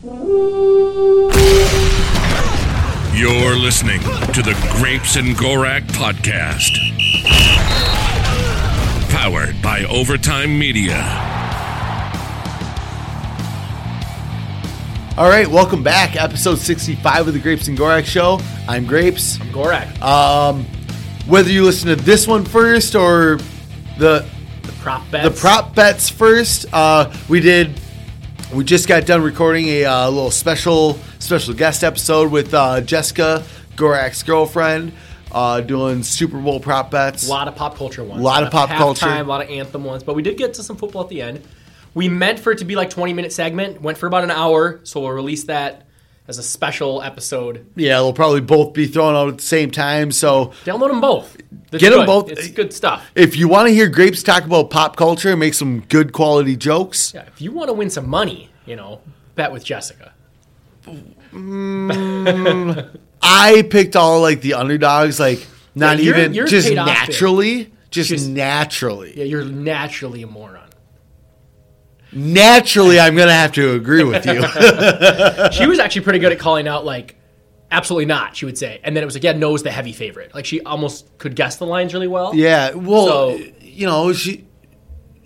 You're listening to the Grapes and Gorak podcast. Powered by Overtime Media. All right, welcome back. Episode 65 of the Grapes and Gorak Show. I'm Grapes. I'm Gorak. Um, whether you listen to this one first or the the prop bets. the prop bets first, uh, we did. We just got done recording a uh, little special special guest episode with uh, Jessica Gorak's girlfriend, uh, doing Super Bowl prop bets. A lot of pop culture ones. A lot of pop culture. A lot of anthem ones. But we did get to some football at the end. We meant for it to be like 20 minute segment. Went for about an hour. So we'll release that as a special episode. Yeah, they'll probably both be thrown out at the same time. So Download them both. Get 'em good. both. It's good stuff. if you want to hear Grapes talk about pop culture and make some good quality jokes, Yeah, if you want to win some money, you know, bet with Jessica. Mm, I picked all like the underdogs, like not Yeah, you're- even you're just paid off big. naturally, just, Just- naturally. Yeah, you're naturally a moron. Naturally, I'm gonna have to agree with you. She was actually pretty good at calling out like absolutely not, she would say. And then it was like, yeah, no's the heavy favorite. Like she almost could guess the lines really well. yeah, well, So- you know, she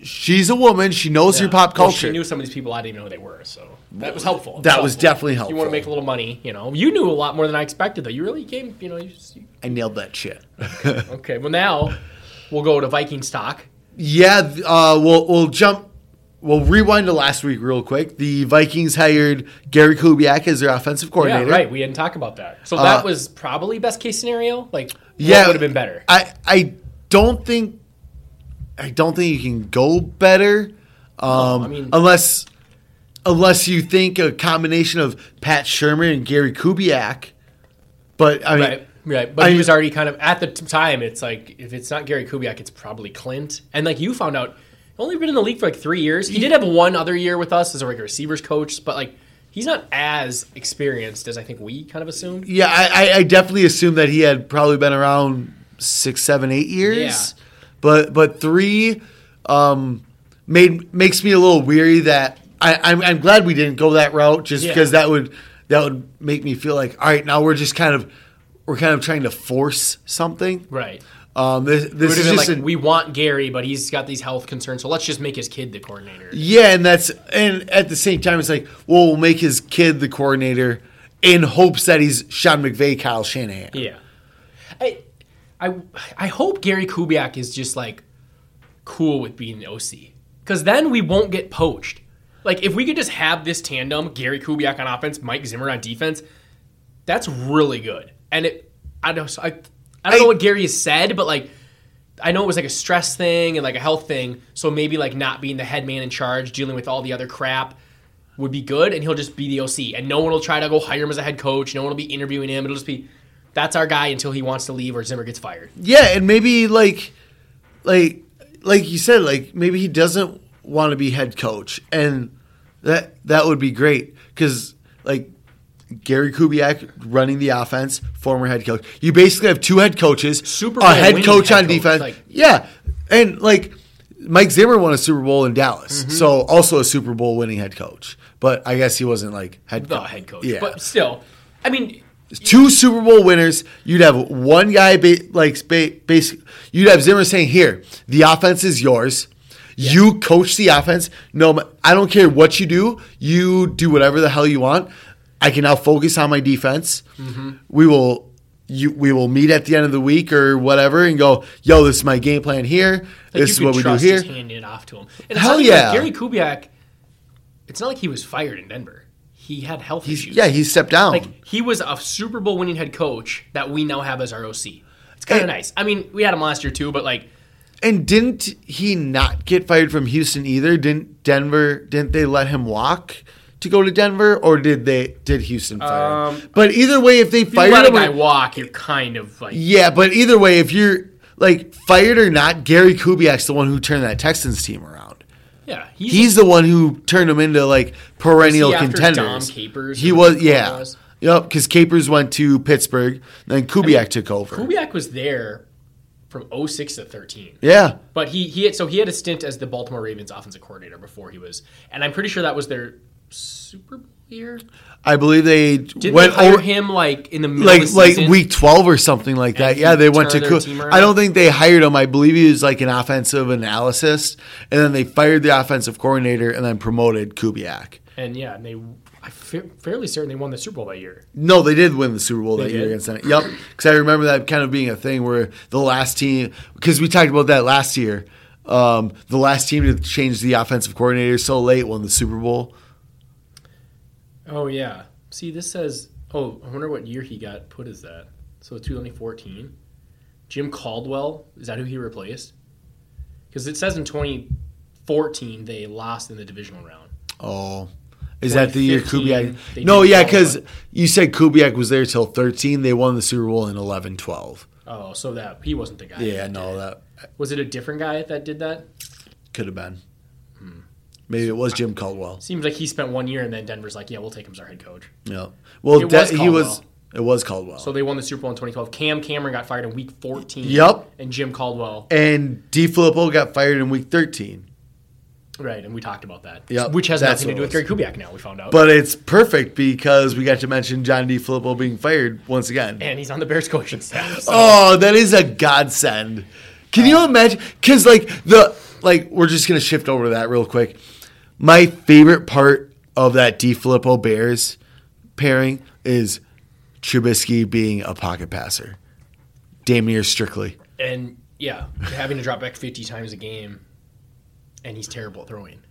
she's a woman. She knows your Yeah. pop Well, culture. she knew some of these people I didn't even know who they were, so that was helpful. That Helpful. was definitely helpful. If You want to make a little money, you know. You knew a lot more than I expected, though. You really came, you know. You just, you- I nailed that shit. okay, well now we'll go to viking stock Yeah, uh, we'll we'll jump. We'll rewind to last week real quick. The Vikings hired Gary Kubiak as their offensive coordinator. Yeah, right. We didn't talk about that. So that Uh, was probably best case scenario. Like, Yeah, what would have been better? I I don't think I don't think you can go better. Um, I mean- unless unless you think a combination of Pat Shurmur and Gary Kubiak. But I mean, Right, right. But I he was already kind of at the t- time. It's like if it's not Gary Kubiak, it's probably Klint. And like you found out, only been in the league for like three years. He did have one other year with us as a like receivers coach, but like he's not as experienced as I think we kind of assumed. yeah, I, I, definitely assume that he had probably been around six, seven, eight years. Yeah. But but three um, made makes me a little weary that I, I'm I'm glad we didn't go that route just Yeah. because that would that would make me feel like all right now we're just kind of we're kind of trying to force something. Right. Um, this this is just like we want Gary, but he's got these health concerns, so let's just make his kid the coordinator. yeah, and that's and at the same time it's like well we'll make his kid the coordinator in hopes that he's Sean McVay, Kyle Shanahan. Yeah. I I I hope Gary Kubiak is just like cool with being the OC. Cuz then we won't get poached. Like if we could just have this tandem, Gary Kubiak on offense, Mike Zimmer on defense, that's really good. And it I don't I, I don't know what Gary has said, but like I know it was like a stress thing and like a health thing, so maybe like not being the head man in charge, dealing with all the other crap would be good, and he'll just be the OC, and no one will try to go hire him as a head coach. No one will be interviewing him. It'll just be that's our guy until he wants to leave or Zimmer gets fired. Yeah, and maybe like like like you said, like maybe he doesn't want to be head coach, and that that would be great because like Gary Kubiak running the offense, former head coach. You basically have two head coaches, Super a head coach head on coach, defense. like- yeah, and like Mike Zimmer won a Super Bowl in Dallas, Mm-hmm. so also a Super Bowl winning head coach. But I guess he wasn't like head The coach. head coach, Yeah, but still, I mean, two Super Bowl winners. You'd have one guy, ba- like ba- basic. You'd have Zimmer saying, "Here, the offense is yours. You coach the offense. No, I don't care what you do. You do whatever the hell you want. I can now focus on my defense. We will." You, we will meet at the end of the week or whatever and go, yo, this is my game plan here. like this is what we do here. Handing it off to him. And Hell like yeah. Gary Kubiak. It's not like he was fired in Denver. He had health He's, issues. yeah, he stepped down. like he was a Super Bowl winning head coach that we now have as our OC. It's kind of nice. I mean, we had him last year too, but like And didn't he not get fired from Houston either? Didn't Denver? Didn't they let him walk to go to Denver, or did they? Did Houston fire him? Um, but either way, if they fired let him, walk, you're kind of like yeah. But either way, if you're like fired or not, Gary Kubiak's the one who turned that Texans team around. yeah. He's, He's the one who turned them into like perennial Was he after contenders. Dom Capers he was, yeah. was? Yep, because Capers went to Pittsburgh, then Kubiak took over. Kubiak was there from 06 to 13. Yeah, But he he had, so he had a stint as the Baltimore Ravens offensive coordinator before he was, and I'm pretty sure that was their Super Bowl year? I believe they Didn't went they over him like in the middle like of the like week twelve or something like that. he Yeah, they went to. turned their Ku- team I don't think they hired him. I believe he was like an offensive analyst, and then they fired the offensive coordinator and then promoted Kubiak. And yeah, and they I'm fairly certain they won the Super Bowl that year. No, they did win the Super Bowl that year against them. Yep, because I remember that kind of being a thing where the last team, because we talked about that last year, um, the last team to change the offensive coordinator so late won the Super Bowl. Oh yeah. See, this says. Oh, I wonder what year he got put as that. So 2014. Jim Caldwell is that who he replaced? Because it says in 2014 they lost in the divisional round. Oh, is that the year 2015, Kubiak? No, yeah, because you said Kubiak was there till 13. They won the Super Bowl in 11 12. Oh, so that he wasn't the guy. Yeah, that no, that was it a different guy that did that? could have been. Maybe it was Jim Caldwell. Seems like he spent one year and then Denver's like, yeah, we'll take him as our head coach. Yeah. Well, It that- was he was. It was Caldwell. So they won the Super Bowl in 2012. Cam Cameron got fired in Week 14. Yep. And Jim Caldwell, and DeFilippo got fired in week 13. right? And we talked about that. Yep, Which has nothing to do with Gary Kubiak. Now we found out. But it's perfect because we got to mention John DeFilippo being fired once again. and he's on the Bears coaching staff. So. Oh, that is a godsend. Can you uh, imagine? Because like the like, we're just gonna shift over to that real quick. My favorite part of that DeFilippo Bears pairing is Trubisky being a pocket passer, damn near strictly. And yeah, having to drop back 50 times a game, and he's terrible at throwing.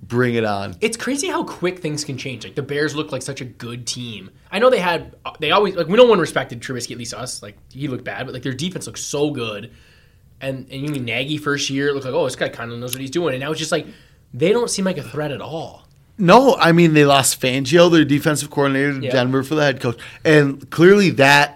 Bring it on. It's crazy how quick things can change. Like the Bears look like such a good team. I know they had, they always like we no one respected Trubisky, at least us. Like he looked bad, but like their defense looked so good. And and you mean Nagy first year looked like oh this guy kind of knows what he's doing, and now it's just like they don't seem like a threat at all. No, I mean they lost Fangio, their defensive coordinator, to Yeah. Denver for the head coach, and clearly that.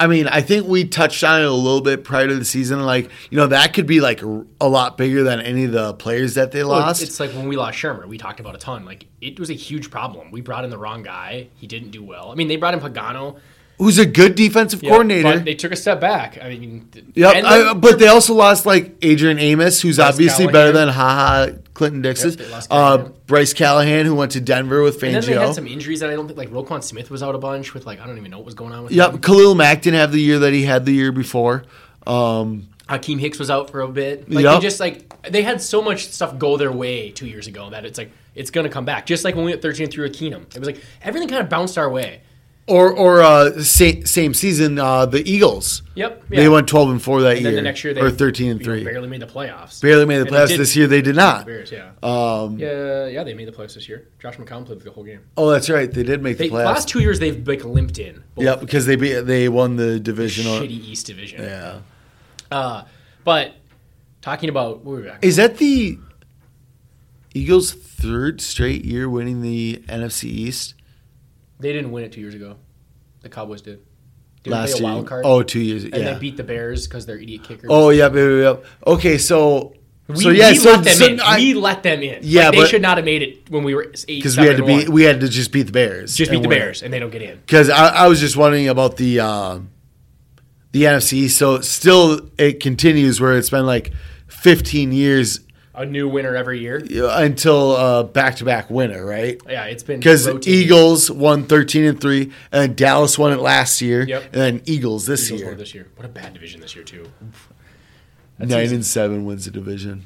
I mean, I think we touched on it a little bit prior to the season. Like, you know, that could be like a lot bigger than any of the players that they Well, lost. It's like when we lost Shurmur, we talked about a ton. Like it was a huge problem. We brought in the wrong guy. He didn't do well. I mean, they brought in Pagano, Who's a good defensive yeah, coordinator? but they took a step back. I mean, Yep, I, but they also lost like Adrian Amos, who's obviously better than Haha Clinton Dixon. Yep, uh, Bryce Callahan, who went to Denver with And then they had Fangio. some injuries that I don't think like Roquan Smith was out a bunch with like I don't even know what was going on with him. Yep, him. Khalil Mack didn't have the year that he had the year before. Um, Akiem Hicks was out for a bit. Like Yep. they just like they had so much stuff go their way two years ago that it's like it's gonna come back. Just like when we went thirteen through with Keenum. It was like everything kind of bounced our way. Or or uh, same, same season, uh, the Eagles. Yep. They went twelve and four that and year, then the next year they or thirteen and three. barely made the playoffs. Barely made the And playoffs did- this year. They did not. Bears, yeah. Um, yeah, yeah, they made the playoffs this year. Josh McCown played the whole game. oh, that's right. They did make They, the the playoffs. last two years they've like limped in. Yep, because they be, they won the divisional. shitty East division. Yeah. Uh, but talking about what were we? Is that the Eagles' third straight year winning the NFC East? They didn't win it two years ago. The Cowboys did. Did last year. wild card? Oh, two years. and yeah. they beat the Bears because they're idiot kickers. oh, yep, yep, yep. Okay, so we, so yeah, we so, let them so in. I- we let them in. Yeah, Like, they but- should not have made it when we were eight. because we had to beat we had to just beat the Bears. just beat the win. Bears, and they don't get in. Because I, I was just wondering about the uh, the NFC. So still, it continues where it's been like 15 years A new winner every year. until uh, back-to-back winner, right? Yeah, it's been Because. Eagles won 13 and three, and Dallas won it last year, Yep. and then Eagles this Eagles year. this year. What a bad division this year too. That's Nine easy. and seven wins the division.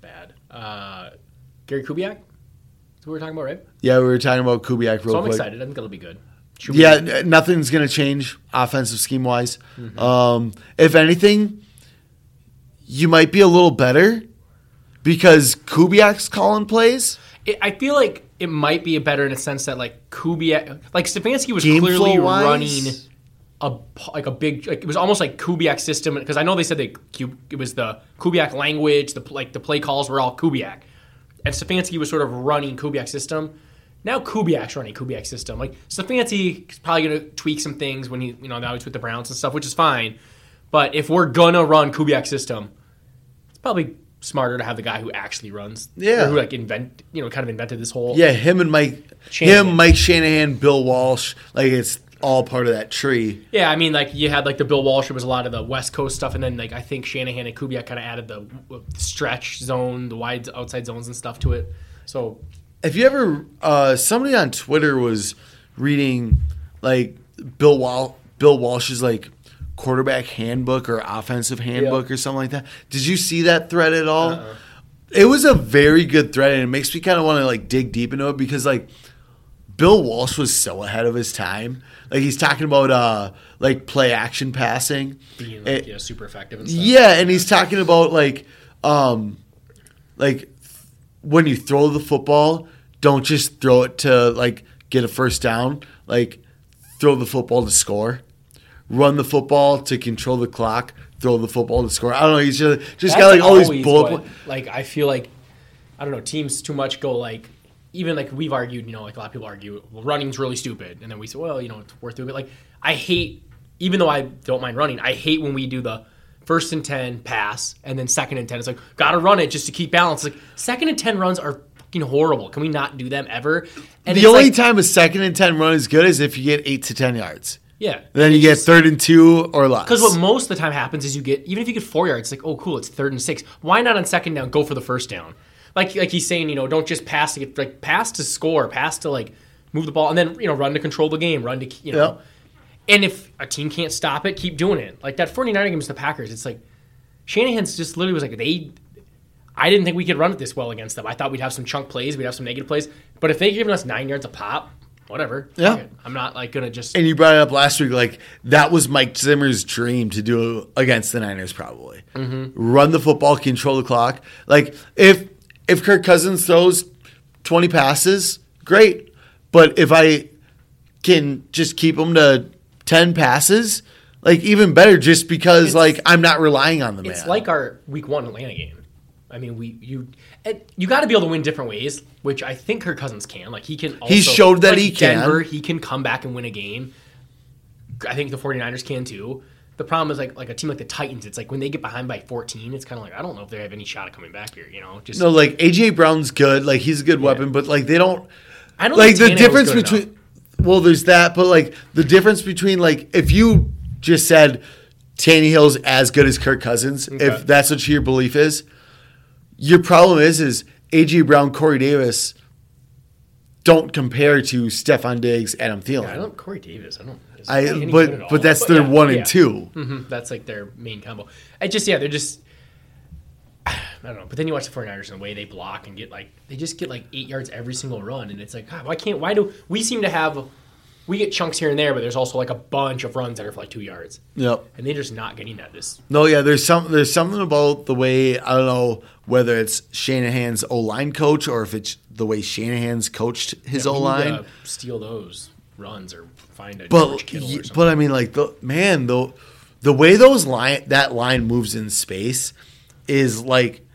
Bad. Uh, Gary Kubiak. That's what we're talking about, right? Yeah, we were talking about Kubiak real So I'm quick. excited. I think it'll be good. Should be Yeah, good. nothing's going to change offensive scheme wise. Mm-hmm. Um, if anything, you might be a little better because Kubiak's calling plays. It, I feel like it might be a better in a sense that like Kubiak, like Stefanski was Game clearly running a like a big like it was almost like Kubiak system because I know they said they it was the Kubiak language, the like the play calls were all Kubiak, and Stefanski was sort of running Kubiak system. Now Kubiak's running Kubiak system. Like Stefanski is probably gonna tweak some things when he you know now he's with the Browns and stuff, which is fine. But if we're gonna run Kubiak system, it's probably smarter to have the guy who actually runs. Yeah. Or who like invent you know kind of invented this whole Yeah, him and Mike, Shanahan. him, Mike Shanahan, Bill Walsh, like it's all part of that tree. Yeah, I mean, like you had like the Bill Walsh. It was a lot of the West Coast stuff, and then like I think Shanahan and Kubiak kind of added the stretch zone, the wide outside zones and stuff to it. So Have you ever? Uh, somebody on Twitter was reading like Bill Wal- Bill Walsh's like quarterback handbook or offensive handbook or something like that. Did you see that thread at all? Uh-uh. It was a very good thread, and it makes me kind of want to like dig deep into it because like Bill Walsh was so ahead of his time. Like he's talking about uh like play action passing. Being It- yeah, super effective and stuff. yeah, and he's talking about like um like when you throw the football, don't just throw it to like get a first down. Like throw the football to score. Run the football to control the clock. Throw the football to score. I don't know. He's just just got like all these bullet. what- point- Like I feel like I don't know teams too much go like even like we've argued you know like a lot of people argue well running's really stupid and then we say well you know it's worth doing it like I hate even though I don't mind running I hate when we do the first and ten pass and then second and ten it's like gotta run it just to keep balance like second and ten runs are fucking horrible can we not do them ever and the only like- time a second and ten run is good is if you get eight to ten yards. Yeah Then you get third and two or less. Because what most of the time happens is you get even if you get four yards, it's like oh cool, it's third and six. Why not on second down go for the first down? Like like he's saying, you know, don't just pass to get like pass to score, pass to like move the ball, and then you know run to control the game, run to you know. Yep. And if a team can't stop it, keep doing it. Like that 49er against the Packers, it's like Shanahan's just literally was like they. I didn't think we could run it this well against them. I thought we'd have some chunk plays, we'd have some negative plays, but if they given us nine yards a pop, whatever. Yeah. I'm not like gonna just. and you brought it up last week, like that was Mike Zimmer's dream to do against the Niners, probably. Mm-hmm. Run the football, control the clock. Like if if Kirk Cousins throws twenty passes, great. But if I can just keep him to ten passes, like even better, just because It's- like I'm not relying on the man. It's like our week one Atlanta game. I mean, we you you got to be able to win different ways, which I think Kirk Cousins can. Like he can. Also, He showed that like he can. Denver, he can come back and win a game. I think the 49ers can too. The problem is like like a team like the Titans. It's like when they get behind by 14, it's kind of like I don't know if they have any shot at coming back here. You know, just no, like AJ Brown's good, like he's a good weapon, but like they don't. I don't like think the difference between enough. well there's that but like the difference between like if you just said Tannehill's as good as Kirk Cousins if that's what your belief is your problem is is AJ Brown Corey Davis don't compare to Stefon Diggs Adam Thielen I don't Corey Davis. I don't. I- but- good at all? but that's their one and two. Mhm, that's like their main combo. I just yeah, they're just. I don't know, but then you watch the 49ers and the way they block and get like they just get like eight yards every single run, and it's like God, why can't why do we seem to have we get chunks here and there, but there's also like a bunch of runs that are for like two yards, yep and they're just not getting that. This No, yeah, there's some there's something about the way I don't know whether it's Shanahan's O line coach or if it's the way Shanahan's coached his we O line. to steal those runs or find a But George Kittle or but I mean, like the man, the the way those line that line moves in space is like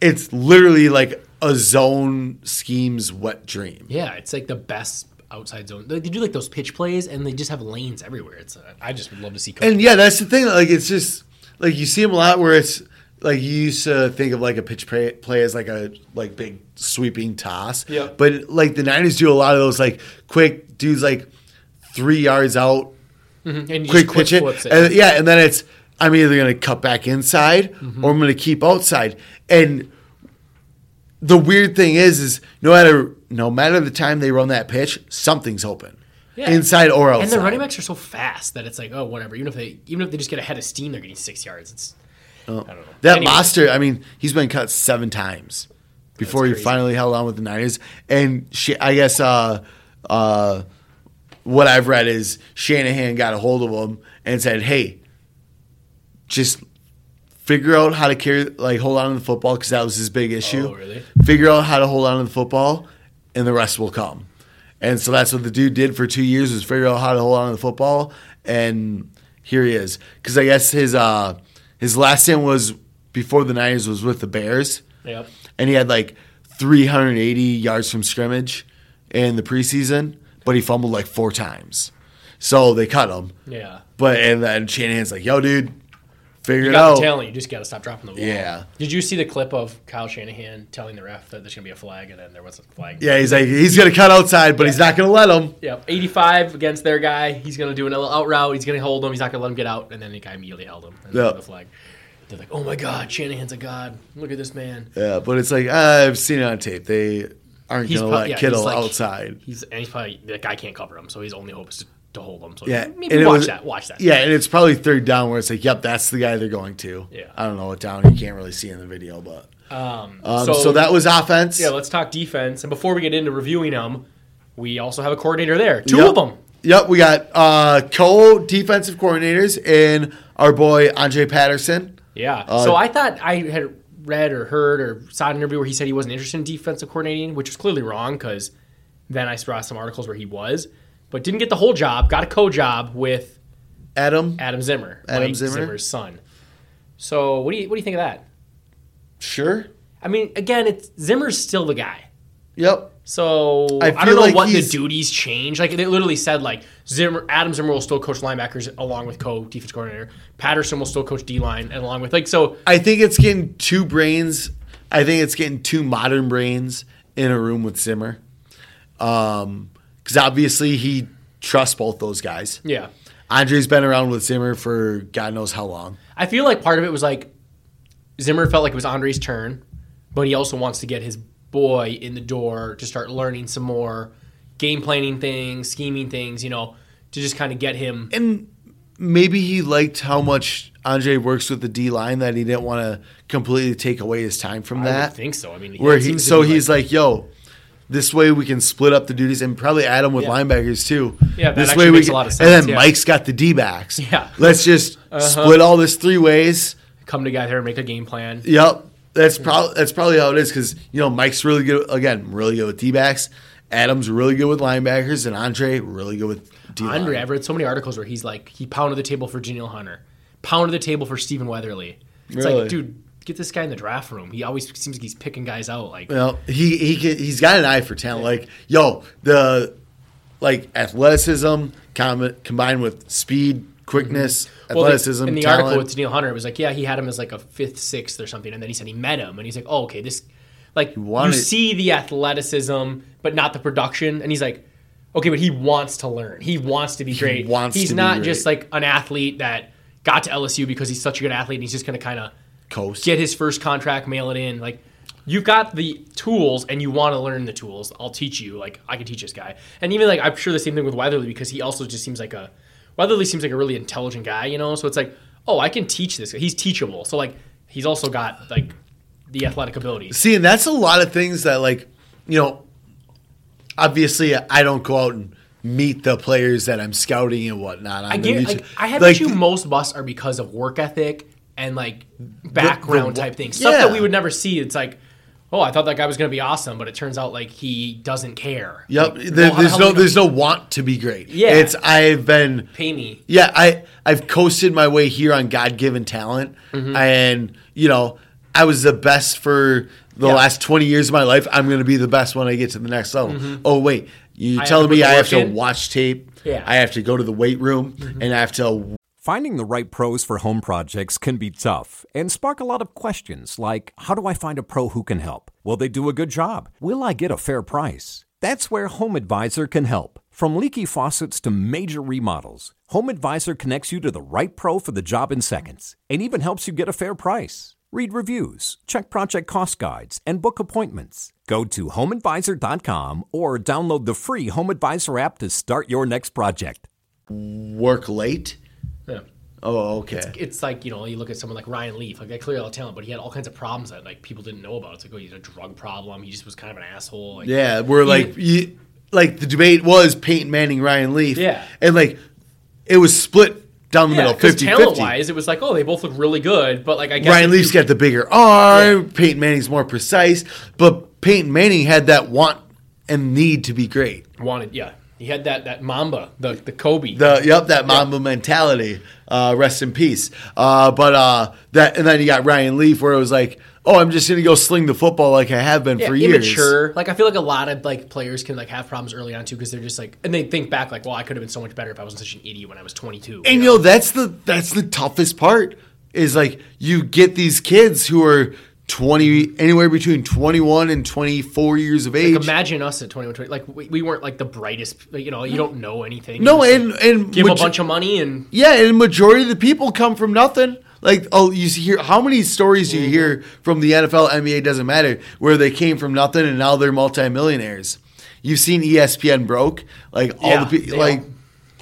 it's literally like a zone scheme's wet dream. yeah, it's like the best outside zone. They they do like those pitch plays, and they just have lanes everywhere. It's uh, I just would love to see. Coach And yeah, that's the thing. Like it's just like you see them a lot where it's like you used to think of like a pitch play, play as like a like big sweeping toss. Yeah. But like the Niners do a lot of those like quick dudes like three yards out, and you quick just pitch it, flips And, yeah, and then it's I'm either going to cut back inside Mm-hmm. or I'm going to keep outside. And the weird thing is, is no matter no matter the time they run that pitch, something's open, Yeah. inside or outside. And the running backs are so fast that it's like, oh, whatever. Even if they, even if they just get ahead of steam, they're getting six yards. It's, I don't know. That Anyway, monster, I mean, he's been cut seven times before he finally held on with the Niners. And she, I guess uh, uh, what I've read is Shanahan got a hold of him and said, "Hey, just figure out how to carry, like, hold on to the football because that was his big issue. Oh, really? Figure out how to hold on to the football, and the rest will come." And so that's what the dude did for two years was figure out how to hold on to the football, and here he is. Because I guess his uh, his last stint was before the Niners was with the Bears, Yep. and he had like 380 yards from scrimmage in the preseason, but he fumbled like four times. So they cut him. Yeah. But and then Shanahan's like, "Yo, dude, figure You it got out." the talent. You just got to stop dropping the ball. Yeah. Did you see the clip of Kyle Shanahan telling the ref that there's going to be a flag and then there wasn't a flag? Yeah, he's like, he's gonna cut outside, but he's not gonna let him. Yeah, 85 against their guy. He's going to do an out route. He's going to hold him. He's not going to let him get out. And then the guy immediately held him. And Yeah. the flag. They're like, oh my God, Shanahan's a god. Look at this man. Yeah, but it's like I've seen it on tape. They aren't He's going to prob- let yeah, he's Kittle like- outside. He's and he's probably the guy can't cover him, so his only hope is to, to hold them. So Yeah, maybe and watch was- that. Watch that. Yeah, and it's probably third down where it's like, yep, that's the guy they're going to. Yeah. I don't know what down you can't really see in the video, but Um, um, so, that was offense. yeah. Let's talk defense. And before we get into reviewing them, we also have a coordinator there. Two Yep. of them. Yep, we got uh, co-defensive coordinators and our boy Andre Patterson. Yeah. Uh, so I thought I had read or heard or saw an interview where he said he wasn't interested in defensive coordinating, which was clearly wrong because then I saw some articles where he was, but didn't get the whole job. Got a co-job with Adam, Adam Zimmer, Adam Mike Zimmer? Zimmer's son. So what do you what do you think of that? sure. I mean, again, it's Zimmer's still the guy. Yep. So I I, don't know like what the duties change. Like they literally said, like Zimmer, Adam Zimmer will still coach linebackers along with co-defense coordinator. Patterson will still coach D line and along with like so. I think it's getting two brains. I think it's getting two modern brains in a room with Zimmer. Um, because obviously he trusts both those guys. Yeah, Andre's been around with Zimmer for God knows how long. I feel like part of it was like Zimmer felt like it was Andre's turn, but he also wants to get his boy in the door to start learning some more game planning things, scheming things. You know, to just kind of get him. And maybe he liked how much Andre works with the D line that he didn't want to completely take away his time from I that. would think so. I mean, where he so he's like, yo, this way we can split up the duties and probably add him with Yeah. linebackers too. Yeah, that this way we makes a lot of And then yeah. Mike's got the D backs. Yeah. let's just uh-huh. split all this three ways. come together and make a game plan. Yep, that's probably that's probably how it is because you know Mike's really good again, really good with D backs. Adam's really good with linebackers, and Andre really good with D. Andre, I've read so many articles where he's like, he pounded the table for Danielle Hunter, pounded the table for Stephen Weatherly. It's Really? like, dude, get this guy in the draft room. He always seems like he's picking guys out. Like, Well, he he can, he's got an eye for talent. Like yo, the like athleticism com- combined with speed, quickness, mm-hmm. well, they- athleticism. in the talent. article with Danielle Hunter, it was like, yeah, he had him as like a fifth, sixth or something, and then he said he met him, and he's like, oh, okay, this, like, wanted- you see the athleticism, but not the production, and he's like, okay, but he wants to learn. He wants to be great. wants he's to be not just like an athlete that got to LSU because he's such a good athlete, and he's just going to kind of coast. get his first contract, mail it in. Like you've got the tools and you want to learn the tools. I'll teach you. Like I can teach this guy. And even like I'm sure the same thing with Weatherly because he also just seems like a Weatherly seems like a really intelligent guy, you know? So it's like, oh, I can teach this. He's teachable. So like he's also got like the athletic abilities. See, and that's a lot of things that like you know. Obviously, I don't go out and meet the players that I'm scouting and whatnot. I get like I have Like, you most busts are because of work ethic and like background the- type things. Stuff that we would never see. It's like, oh, I thought that guy was gonna be awesome, but it turns out like he doesn't care. Yep, Like, there- well, the there's no there's no want to be great. Yeah. it's I've been pay me. yeah I I've coasted my way here on God given talent, Mm-hmm. and you know I was the best for the Yeah. last 20 years of my life. I'm going to be the best when I get to the next level. Oh wait, you Mm-hmm. have telling to me I have to in? watch tape? Yeah. Mm-hmm. I have to go to the weight room and I have to Finding the right pros for home projects can be tough and spark a lot of questions like how do I find a pro who can help? Will they do a good job? Will I get a fair price? That's where Home Advisor can help. From leaky faucets to major remodels, Home Advisor connects you to the right pro for the job in seconds and even helps you get a fair price. Read reviews, check project cost guides, and book appointments. Go to homeadvisor.com or download the free Home Advisor app to start your next project. work late. Yeah. Oh, okay. It's like, you know, you look at someone like Ryan Leaf, like that clearly all talent, but he had all kinds of problems that like people didn't know about. It's like, oh, he had a drug problem. He just was kind of an asshole. Like, Yeah, we're like, you, like the debate was Peyton Manning, Ryan Leaf. Yeah. and like it was split down the yeah, middle, because 50 talent 50. wise, it was like, oh, they both look really good, but like I guess Ryan Leaf's got the bigger arm. Peyton Manning's more precise, but Peyton Manning had that want and need to be great. wanted, yeah, he had that that Mamba, the the Kobe. The yep, that Mamba mentality. Uh, rest in peace. Uh, but uh, that and then you got Ryan Leaf, where it was like, oh, I'm just gonna go sling the football like I have been yeah, for years. immature. Like I feel like a lot of like players can like have problems early on too because they're just like, and they think back like, well, I could have been so much better if I wasn't such an idiot when I was 22. And you know that's the that's the toughest part is like you get these kids who are 20 anywhere between 21 and 24 years of age. Like, imagine us at 21, 20, like we, we weren't like the brightest. You know, you don't know anything. no, and like, and give 'em a bunch of money and Yeah, and majority of the people come from nothing. Like, oh, you see hear how many stories do you hear from the NFL, NBA doesn't matter, where they came from nothing and now they're multimillionaires. You've seen ESPN broke, like all Yeah, the people, like all-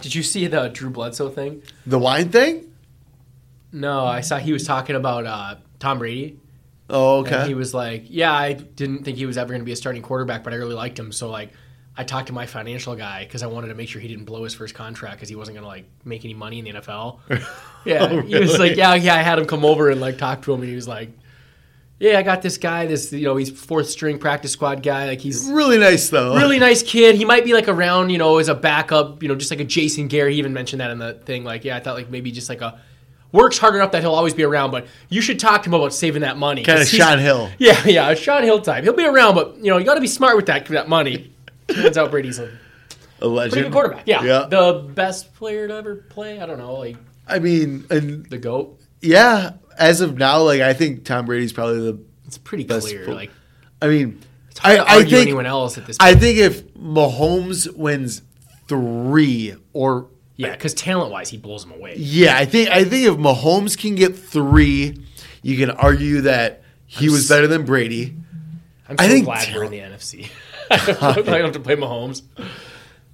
Did you see the Drew Bledsoe thing? the wine thing. No, I saw he was talking about uh, Tom Brady. Oh, And okay. he was like, "Yeah, I didn't think he was ever going to be a starting quarterback, but I really liked him. So like, I talked to my financial guy because I wanted to make sure he didn't blow his first contract because he wasn't going to like make any money in the NFL. Yeah, oh, he was like, "Yeah, yeah." I had him come over and like talk to him, and he was like, "Yeah, I got this guy. This you know, he's fourth string practice squad guy. Like he's really nice though. really nice kid. He might be like around, you know, as a backup, you know, just like a Jason Gary. He even mentioned that in the thing. Like, yeah, I thought like maybe just like a works hard enough that he'll always be around. But you should talk to him about saving that money. 'Cause he's- Shaun Hill. Yeah, yeah, a Shaun Hill type. He'll be around, but you know, you got to be smart with that that money. Turns out Brady's a a legend. pretty good quarterback. Yeah, Yeah. the best player to ever play. I don't know, like I mean, and the goat. yeah, as of now, like I think Tom Brady's probably the. It's pretty clear. like I mean, I, I argue think anyone else at this. I think if Mahomes wins three or yeah, because talent wise, he blows them away. yeah, I think I think if Mahomes can get three, you can argue that he I'm was better than Brady. I'm I so think glad we're in the NFC. I don't have to play Mahomes.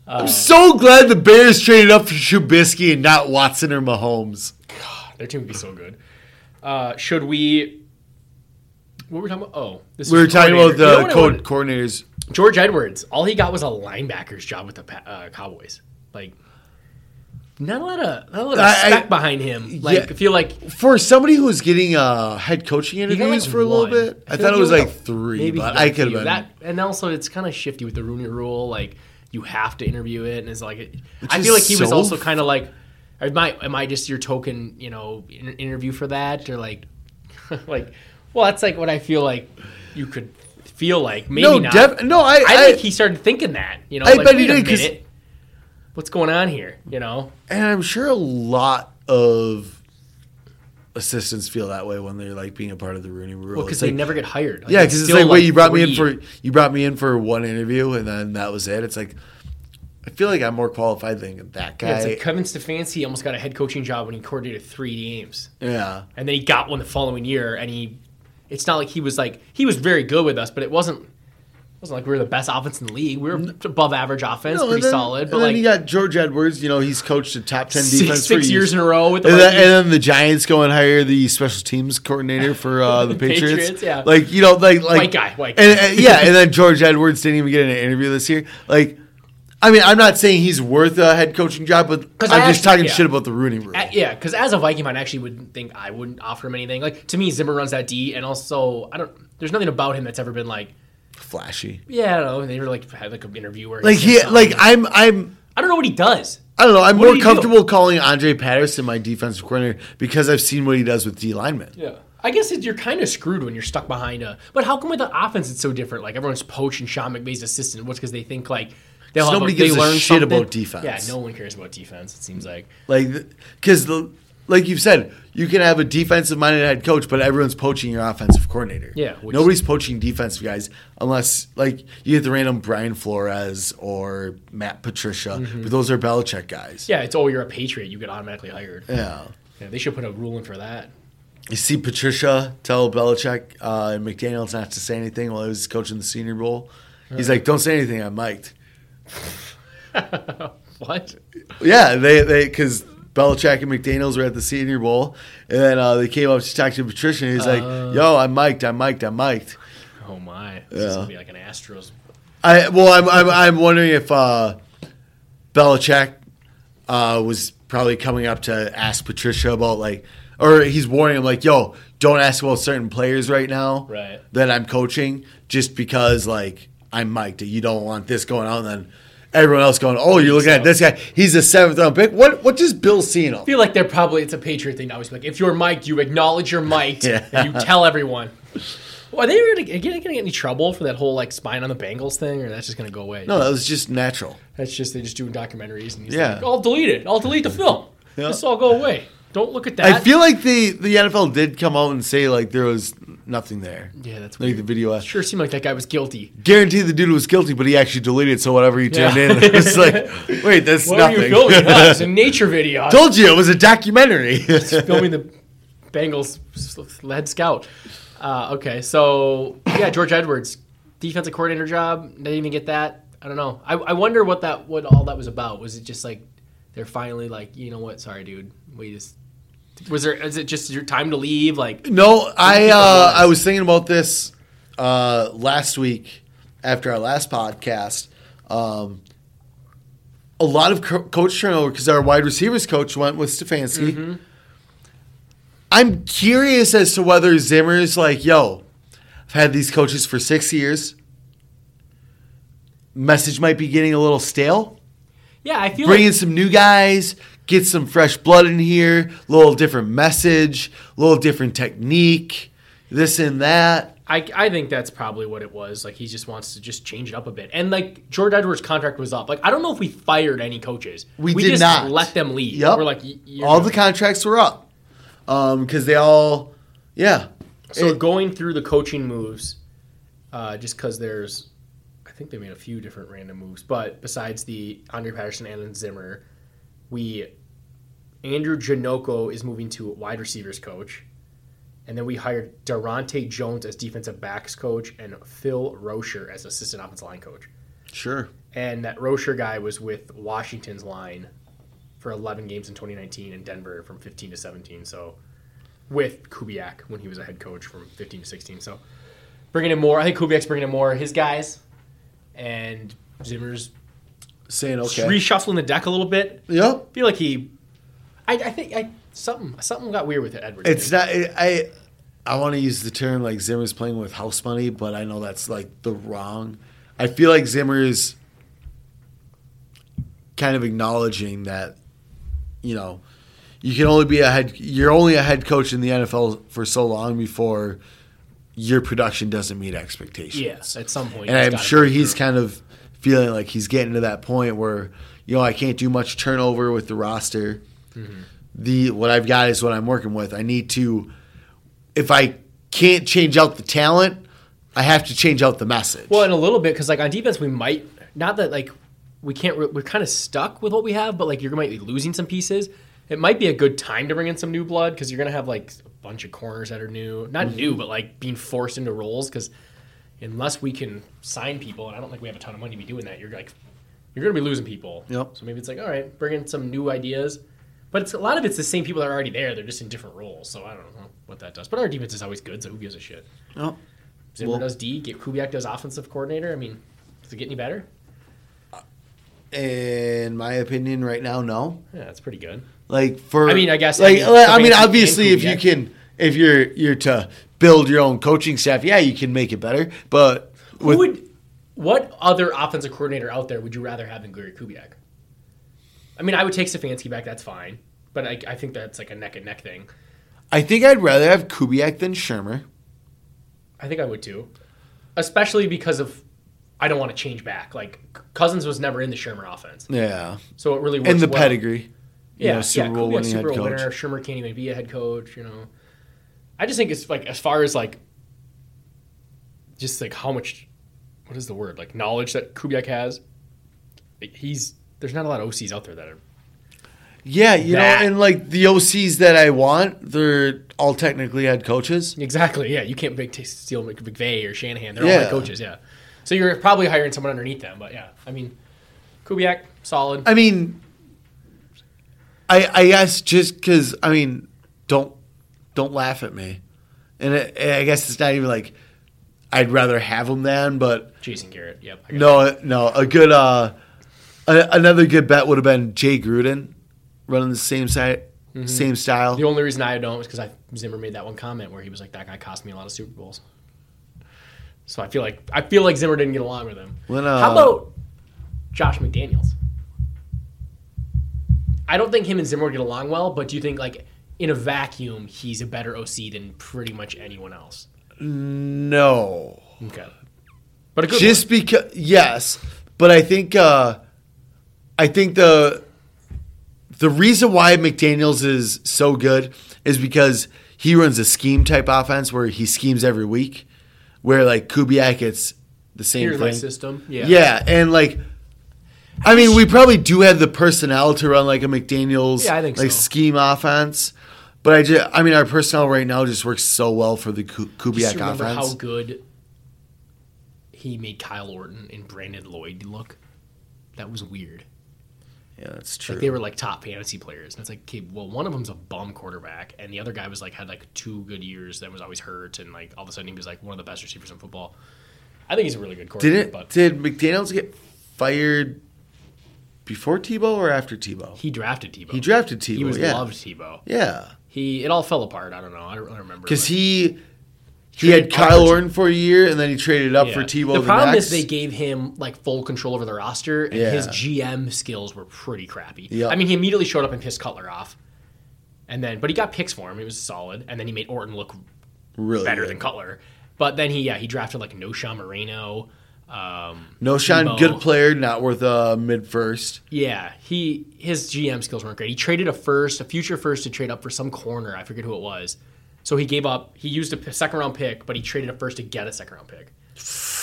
I'm so glad the Bears traded up for Trubisky and not Watson or Mahomes. God, their team would be so good. Uh, should we? What were we talking about? Oh, this We were talking about You know the what I code coordinators. George Edwards. All he got was a linebacker's job with the uh, Cowboys. Like, not a lot of not a lot of I- I- behind him. Like, Yeah. I feel like For somebody who was getting uh, head coaching interviews like, for a little bit, I, feel thought it was like three, maybe but I could have been. that. And also, it's kind of shifty with the Rooney Rule. Like, you have to interview it, and it's like I feel like he was also kind of like, am I am I just your token, you know, in, interview for that, or like, like, well, that's like what I feel like you could feel like. Maybe no, not. def- no, I, I, I, think he started thinking that. You know, I like, bet he did, 'cause- minute, what's going on here? You know, and I'm sure a lot of assistants feel that way when they're like being a part of the Rooney Rule. well, because It's they like- never get hired. Like, yeah, because it's still, like, wait, you brought me in for you brought me in for one interview, and then that was it. It's like I feel like I'm more qualified than that guy. Yeah, it's like Kevin Stefanski almost got a head coaching job when he coordinated three games. yeah. and then he got one the following year and he it's not like he was like he was very good with us but it wasn't wasn't like we were the best offense in the league we were above average offense No, pretty then, solid but then like you got George Edwards. You know, he's coached a top ten six, defense six for years in a row with the And then, and then the Giants go and hire the special teams coordinator for uh, the Patriots. Patriots, yeah. Like you know, like like White guy, white and, and- yeah, and then George Edwards didn't even get an interview this year. Like, I mean, I'm not saying he's worth a head coaching job, but I'm I just actually- talking yeah. shit about the Rooney Rule. Yeah, because as a Viking fan, I actually wouldn't think I wouldn't offer him anything. Like to me, Zimmer runs that D, and also I don't. There's nothing about him that's ever been like, Flashy. yeah, I don't know. They never like had like an interview where Like he, like I'm, I'm. I don't know what he does. I don't know. I'm What more he do? comfortable calling Andre Patterson my defensive coordinator because I've seen what he does with D linemen. Yeah. I guess it, you're kind of screwed when you're stuck behind a. But how come with the offense it's so different? Like everyone's poaching Sean McVay's assistant. What's because they think like they'll have Nobody a, they gives a learn shit something. about defense. Yeah, no one cares about defense. It seems like. Like, because the like you've said, you can have a defensive minded head coach, but everyone's poaching your offensive coordinator. Yeah, nobody's poaching defensive guys unless like you get the random Brian Flores or Matt Patricia, but those are Belichick guys. Mm-hmm. Yeah, it's oh you're a Patriot, you get automatically hired. Yeah. Yeah, they should put a rule in for that. You see Patricia tell Belichick uh, and McDaniels not to say anything while he was coaching the Senior Bowl. He's like, "Don't say anything. I'm mic'd." What? Yeah, they they because Belichick and McDaniels were at the Senior Bowl, and then uh, they came up to talk to Patricia, and he's like, "Yo, I'm mic'd. I'm mic'd. I'm mic'd." Oh my! This is gonna be like an Astros. I well, I'm I'm, I'm wondering if uh, Belichick uh, was probably coming up to ask Patricia about like, or he's warning him like, "Yo, don't ask about certain players right now Right. that I'm coaching, just because like I'm mic'd. You don't want this going on." Then everyone else going, "Oh, you're looking at this guy. He's a seventh round pick. What what does Bill see in him?" I feel like they're probably it's a Patriot thing always like if you're mic'd, you acknowledge you're mic'd Yeah. and you tell everyone. Well, are they really gonna, gonna get any trouble for that whole like spying on the Bengals thing, or that's just gonna go away? No, that was just natural. That's just they just doing documentaries and he's Yeah. like, I'll delete it. I'll delete the film. Yeah. This all go away. Don't look at that. I feel like the the NFL did come out and say like there was nothing there. yeah, that's Like weird. the video uh, Sure seemed like that guy was guilty. guarantee the dude was guilty, but he actually deleted. So whatever he turned Yeah. in, it's like, wait, that's What nothing. are you filming? Oh, it's a nature video. Told you it was a documentary. filming the Bengals lead scout. Uh, okay, so yeah, George Edwards, defensive coordinator job. Didn't even get that. I don't know. I, I wonder what that what all that was about. Was it just like they're finally like, you know what? Sorry, dude. We just was there. Is it just your time to leave? Like No, I uh. I was thinking about this uh, last week after our last podcast. Um, a lot of co- coach turnover because our wide receivers coach went with Stefanski. Mm-hmm. I'm curious as to whether zimmer is like, yo, I've had these coaches for six years. Message might be getting a little stale. yeah, I feel Bring in like some new guys, get some fresh blood in here, a little different message, a little different technique, this and that. I, I think that's probably what it was. Like he just wants to just change it up a bit. And like George Edwards' contract was up. Like I don't know if we fired any coaches. We did just not. let them leave. Yep. We're like y- all the contracts were up because they all, yeah. So It- going through the coaching moves, uh, just because there's, I think they made a few different random moves, but besides the Andre Patterson and Zimmer, we Andrew Janocko is moving to wide receivers coach, and then we hired Daronte Jones as defensive backs coach and Phil Rauscher as assistant offensive line coach. sure. And that Rauscher guy was with Washington's line for 11 games in 2019 in Denver from 15 to 17. So with Kubiak when he was a head coach from 15 to 16. So bringing in more. I think Kubiak's bringing in more of his guys. And Zimmer's Saying okay. reshuffling the deck a little bit. Yep. feel like he. I, I think I something something got weird with it, Edwards. It's not. I I want to use the term like Zimmer's playing with house money, but I know that's like the wrong. I feel like Zimmer's kind of acknowledging that, you know, you can only be a head. You're only a head coach in the NFL for so long before your production doesn't meet expectations. Yes, at some point. and I'm sure he's through. kind of feeling like he's getting to that point where you know I can't do much turnover with the roster. Mm-hmm. The what I've got is what I'm working with. I need to if I can't change out the talent, I have to change out the message. Well, in a little bit because like on defense we might not that like we can't re- we're kind of stuck with what we have, but like you're might be losing some pieces. It might be a good time to bring in some new blood because you're gonna have like a bunch of corners that are new, not new, but like being forced into roles because unless we can sign people, and I don't think we have a ton of money to be doing that, you're like you're gonna be losing people. Yep. So maybe it's like all right, bring in some new ideas. But it's a lot of it's the same people that are already there. They're just in different roles. So I don't know what that does. But our defense is always good, so who gives a shit? Oh, Zimmer Well- does D, get Kubiak does offensive coordinator. I mean, does it get any better? Uh, in my opinion, right now, no. Yeah, that's pretty good. Like for I mean, I guess, I like mean, I mean, obviously, if you can, if you're you're to build your own coaching staff, yeah, you can make it better. But Who with, would? What other offensive coordinator out there would you rather have than Gary Kubiak? I mean, I would take Stefanski back. That's fine, but I, I think that's like a neck and neck thing. I think I'd rather have Kubiak than Shurmur. I think I would too, especially because of I don't want to change back. Like Cousins was never in the Shurmur offense, Yeah, so it really works and the well. pedigree. You Yeah, know, Super yeah, Bowl Kubiak's winning Super head Bowl coach. winner. Shermer can't even be a head coach. You know, I just think it's like as far as like, just like how much, what is the word like knowledge that Kubiak has. He's there's not a lot of OCs out there that are. Yeah, you That. know, and like the OCs that I want, they're all technically head coaches. Exactly. Yeah, you can't big steal McVay or Shanahan. They're all head coaches. Yeah. So you're probably hiring someone underneath them. But yeah, I mean, Kubiak solid. I mean, I I guess just because I mean, don't don't laugh at me, and it, I guess it's not even like I'd rather have him than, but Jason Garrett. Yep. I got no, no, a good uh, a, another good bet would have been Jay Gruden running the same side, same style. The only reason I don't is because I Zimmer made that one comment where he was like, "That guy cost me a lot of Super Bowls." So I feel like I feel like Zimmer didn't get along with him. When, uh, How about Josh McDaniels? I don't think him and Zimmer would get along well, but do you think like in a vacuum he's a better OC than pretty much anyone else? No, Okay, but just because yes, but I think uh, I think the the reason why McDaniel's is so good is because he runs a scheme type offense where he schemes every week, where like Kubiak it's the same Here's thing. system. Yeah. Yeah, and like. I mean, we probably do have the personnel to run like a McDaniel's Yeah, I think like so. scheme offense, But I just, I mean, our personnel right now just works so well for the Ku- Just Kubiak remember offense. how good he made Kyle Orton and Brandon Lloyd look. That was weird. yeah, that's true. Like they were like top fantasy players, and it's like, okay, well, one of them's a bum quarterback, and the other guy was like had like two good years, then was always hurt, and like all of a sudden he was like one of the best receivers in football. I think he's a really good quarterback, did it? but Did McDaniel's get fired before Tebow or after Tebow? he drafted Tebow. He drafted Tebow. He was yeah. loved Tebow. Yeah, He it all fell apart. I don't know. I don't really remember because he he had Kyle for- Orton for a year, and then he traded up for Yeah. Tebow. The problem next. is they gave him like full control over the roster, and Yeah. his GM skills were pretty crappy. Yep. I mean, he immediately showed up and pissed Cutler off, and then but he got picks for him. It was solid, and then he made Orton look really better good. than Cutler. But then he yeah he drafted like No Moreno. Um, No, Sean, Tebow. good player, not worth a mid first. Yeah, he his GM skills weren't great. He traded a first, a future first, to trade up for some corner. I forget who it was. So he gave up. He used a second round pick, but he traded a first to get a second round pick.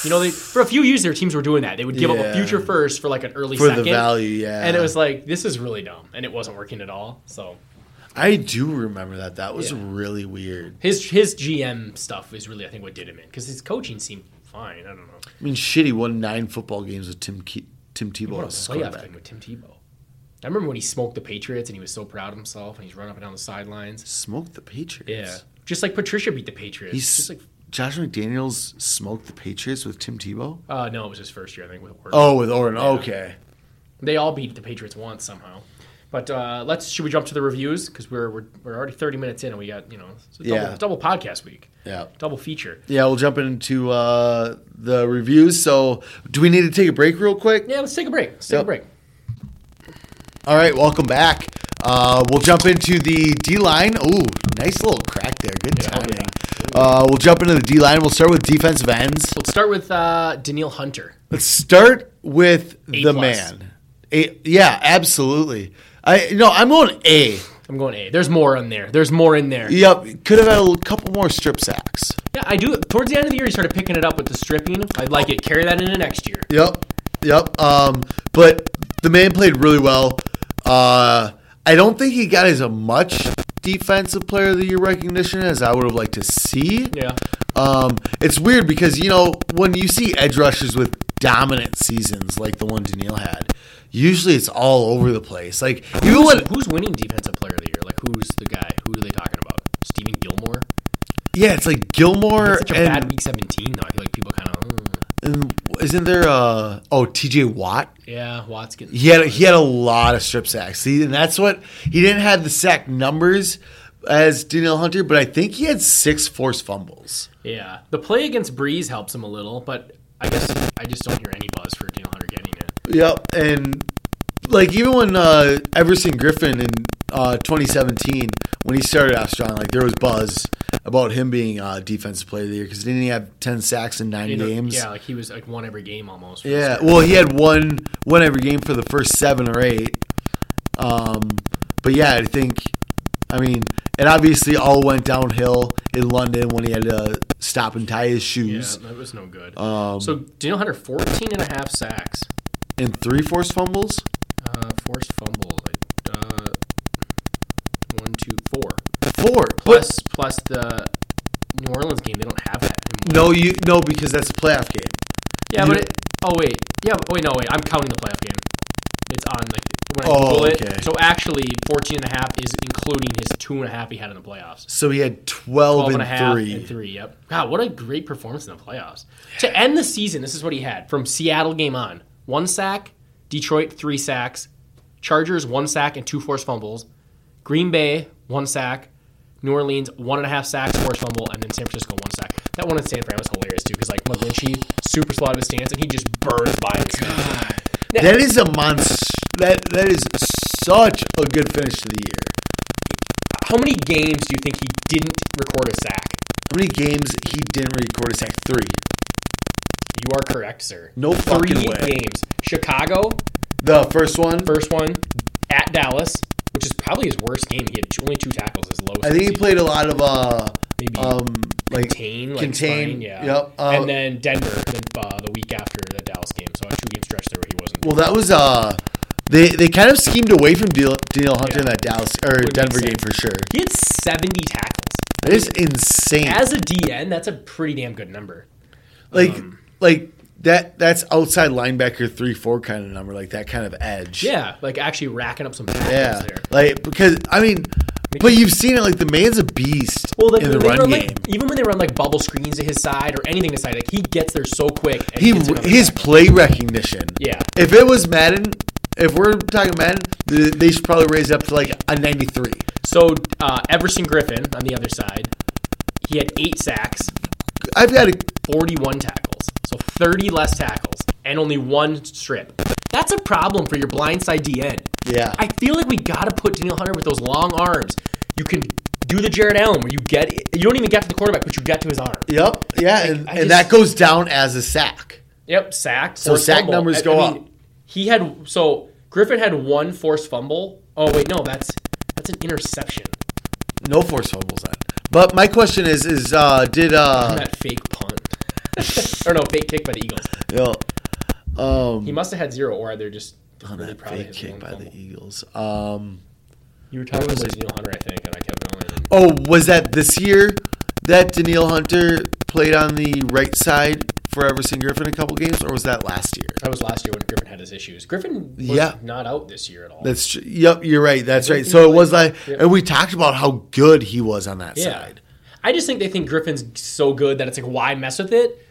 You know, they, for a few years, their teams were doing that. They would give up a future first for like an early For the second, value, yeah. And it was like this is really dumb, and it wasn't working at all. So I do remember that. That was Yeah. really weird. his his GM stuff is really I think what did him in because his coaching seemed fine. I don't know. I mean, shit, he won nine football games with Tim Ke- Tim Tebow What a as playoff quarterback. thing with Tim Tebow. I remember when he smoked the Patriots and he was so proud of himself and he's running up and down the sidelines. Smoked the Patriots. Yeah, just like Patricia beat the Patriots. He's just like Josh McDaniels smoked the Patriots with Tim Tebow. uh, no, it was his first year I think with Orton. Oh, with Orton. Okay. They all beat the Patriots once somehow. But uh, let's should we jump to the reviews because we're, we're we're already thirty minutes in and we got you know it's a double, Yeah. double podcast week Yeah. double feature. Yeah, we'll jump into uh, the reviews. So, do we need to take a break real quick? Yeah, let's take a break. Let's take Yep. a break. All right, welcome back. Uh, we'll jump into the D line. Ooh, nice little crack there. Good Yeah, timing. Uh, we'll jump into the D line. We'll start with defensive ends. Let's start with uh, Danielle Hunter. Let's start with the plus. man. A, yeah, absolutely. I no, I'm going A. I'm going A. There's more in there. There's more in there. Yep, could have had a couple more strip sacks. Yeah, I do. Towards the end of the year, he started picking it up with the stripping. I'd like it. Carry that into next year. Yep, yep. Um, but the man played really well. Uh, I don't think he got as much defensive player of the year recognition as I would have liked to see. Yeah. Um, it's weird because you know when you see edge rushers with dominant seasons like the one Danielle had, usually it's all over the place. Like even Who's, when who's winning defensive player of the year? Like who's the guy? Who are they talking about? Stephon Gilmore. yeah, it's like Gilmore It's such a and, bad week 17 though. I feel like people kind of. and isn't there uh oh T.J. Watt? yeah, Watts getting. He had he had a lot of strip sacks. See, and that's what he didn't have the sack numbers as Danielle Hunter, but I think he had six forced fumbles. Yeah, the play against Brees helps him a little, but I guess I just don't hear any buzz for Danielle Hunter. Yep, and like even when uh, Everson Griffen in uh, 2017, when he started off strong, like there was buzz about him being uh, defensive player of the year because didn't he have 10 sacks in nine You know, games? Yeah, like he was like won every game almost. for Yeah, well, he had one one every game for the first seven or eight. Um, but yeah, I think, I mean, it obviously all went downhill in London when he had to stop and tie his year. shoes Yeah, that was no good. Um, so Danielle Hunter, 14 and a half sacks, and three forced fumbles. uh, forced fumbles, like, uh, one, two, four. Four. Plus, plus the New Orleans game, they don't have that anymore. no, you no because that's a playoff game. Yeah, You- but it, oh wait, yeah, but, wait, no, wait, I'm counting the playoff game. It's on like when I Oh, Google it. okay. So actually, 14 and a half is including his two and a half he had in the playoffs. So he had 12, 12 and, and a half three. and three. Yep. God, what a great performance in the playoffs. To end the season, this is what he had from Seattle game on: one sack, Detroit three sacks, Chargers one sack and two forced fumbles, Green Bay one sack, New Orleans one and a half sacks, forced fumble, and then San Francisco one sack. That one in San Fran was hilarious too, because like McGlinchey super slow out of his stance and he just burns by himself. That is a monster. That that is such a good finish to the year. How many games do you think he didn't record a sack? How many games he didn't record a sack? Three. You are correct, sir. No fucking Three way. games. Chicago, The first one. First one at Dallas, which is probably his worst game. He had two, only two tackles, his lowest. I think he played a lot of uh Maybe um like contain, like contain. spine, yeah. Yep. Uh, and then Denver, then uh, the week after the Dallas game. So a two game stretch there where he wasn't. well, that was uh They they kind of schemed away from Danielle, Danielle Hunter in that Dallas or make Denver game sense. for sure. He had 70 tackles. That is insane. As a DN, that's a pretty damn good number. like um, like that that's outside linebacker three four kind of number, like that kind of edge. Yeah, like actually racking up some tackles Yeah. there. Like because I mean but you've seen it like the man's a beast Well, like, in the run game. like even when they run like bubble screens to his side or anything to side, like he gets there so quick. And he gets his back. play recognition. Yeah. If it was Madden, if we're talking Madden, they should probably raise it up to like a 93. So uh, Everson Griffen on the other side, he had eight sacks, I've got a 41 tackles, so 30 less tackles, and only one strip. That's a problem for your blindside DN. Yeah. I feel like we got to put Danielle Hunter with those long arms. You can do the Jared Allen where you get you don't even get to the quarterback, but you get to his arm. Yep. Yeah, and, I and that goes down as a sack. Yep, sack. So forced sack fumble. numbers go up. He had so Griffen had one forced fumble. Oh wait, no, that's that's an interception. No force fumbles on. But my question is is uh did uh that fake punt. or no, fake kick by the Eagles. you um He must have had zero, or they're just on really that proud of fake kick by fumble. the Eagles. Um You were talking about Danielle Hunter, I think, and I kept going. Oh, was that this year that Danielle Hunter played on the right side for Everson Griffen a couple games, or was that last year? that was last year when Griffen had his issues. Griffen was Yeah. not out this year at all. That's tr- yep. You're right. That's right. So it was like, Yep. and we talked about how good he was on that yeah. side. I just think they think Griffen's so good that it's like, why mess with it?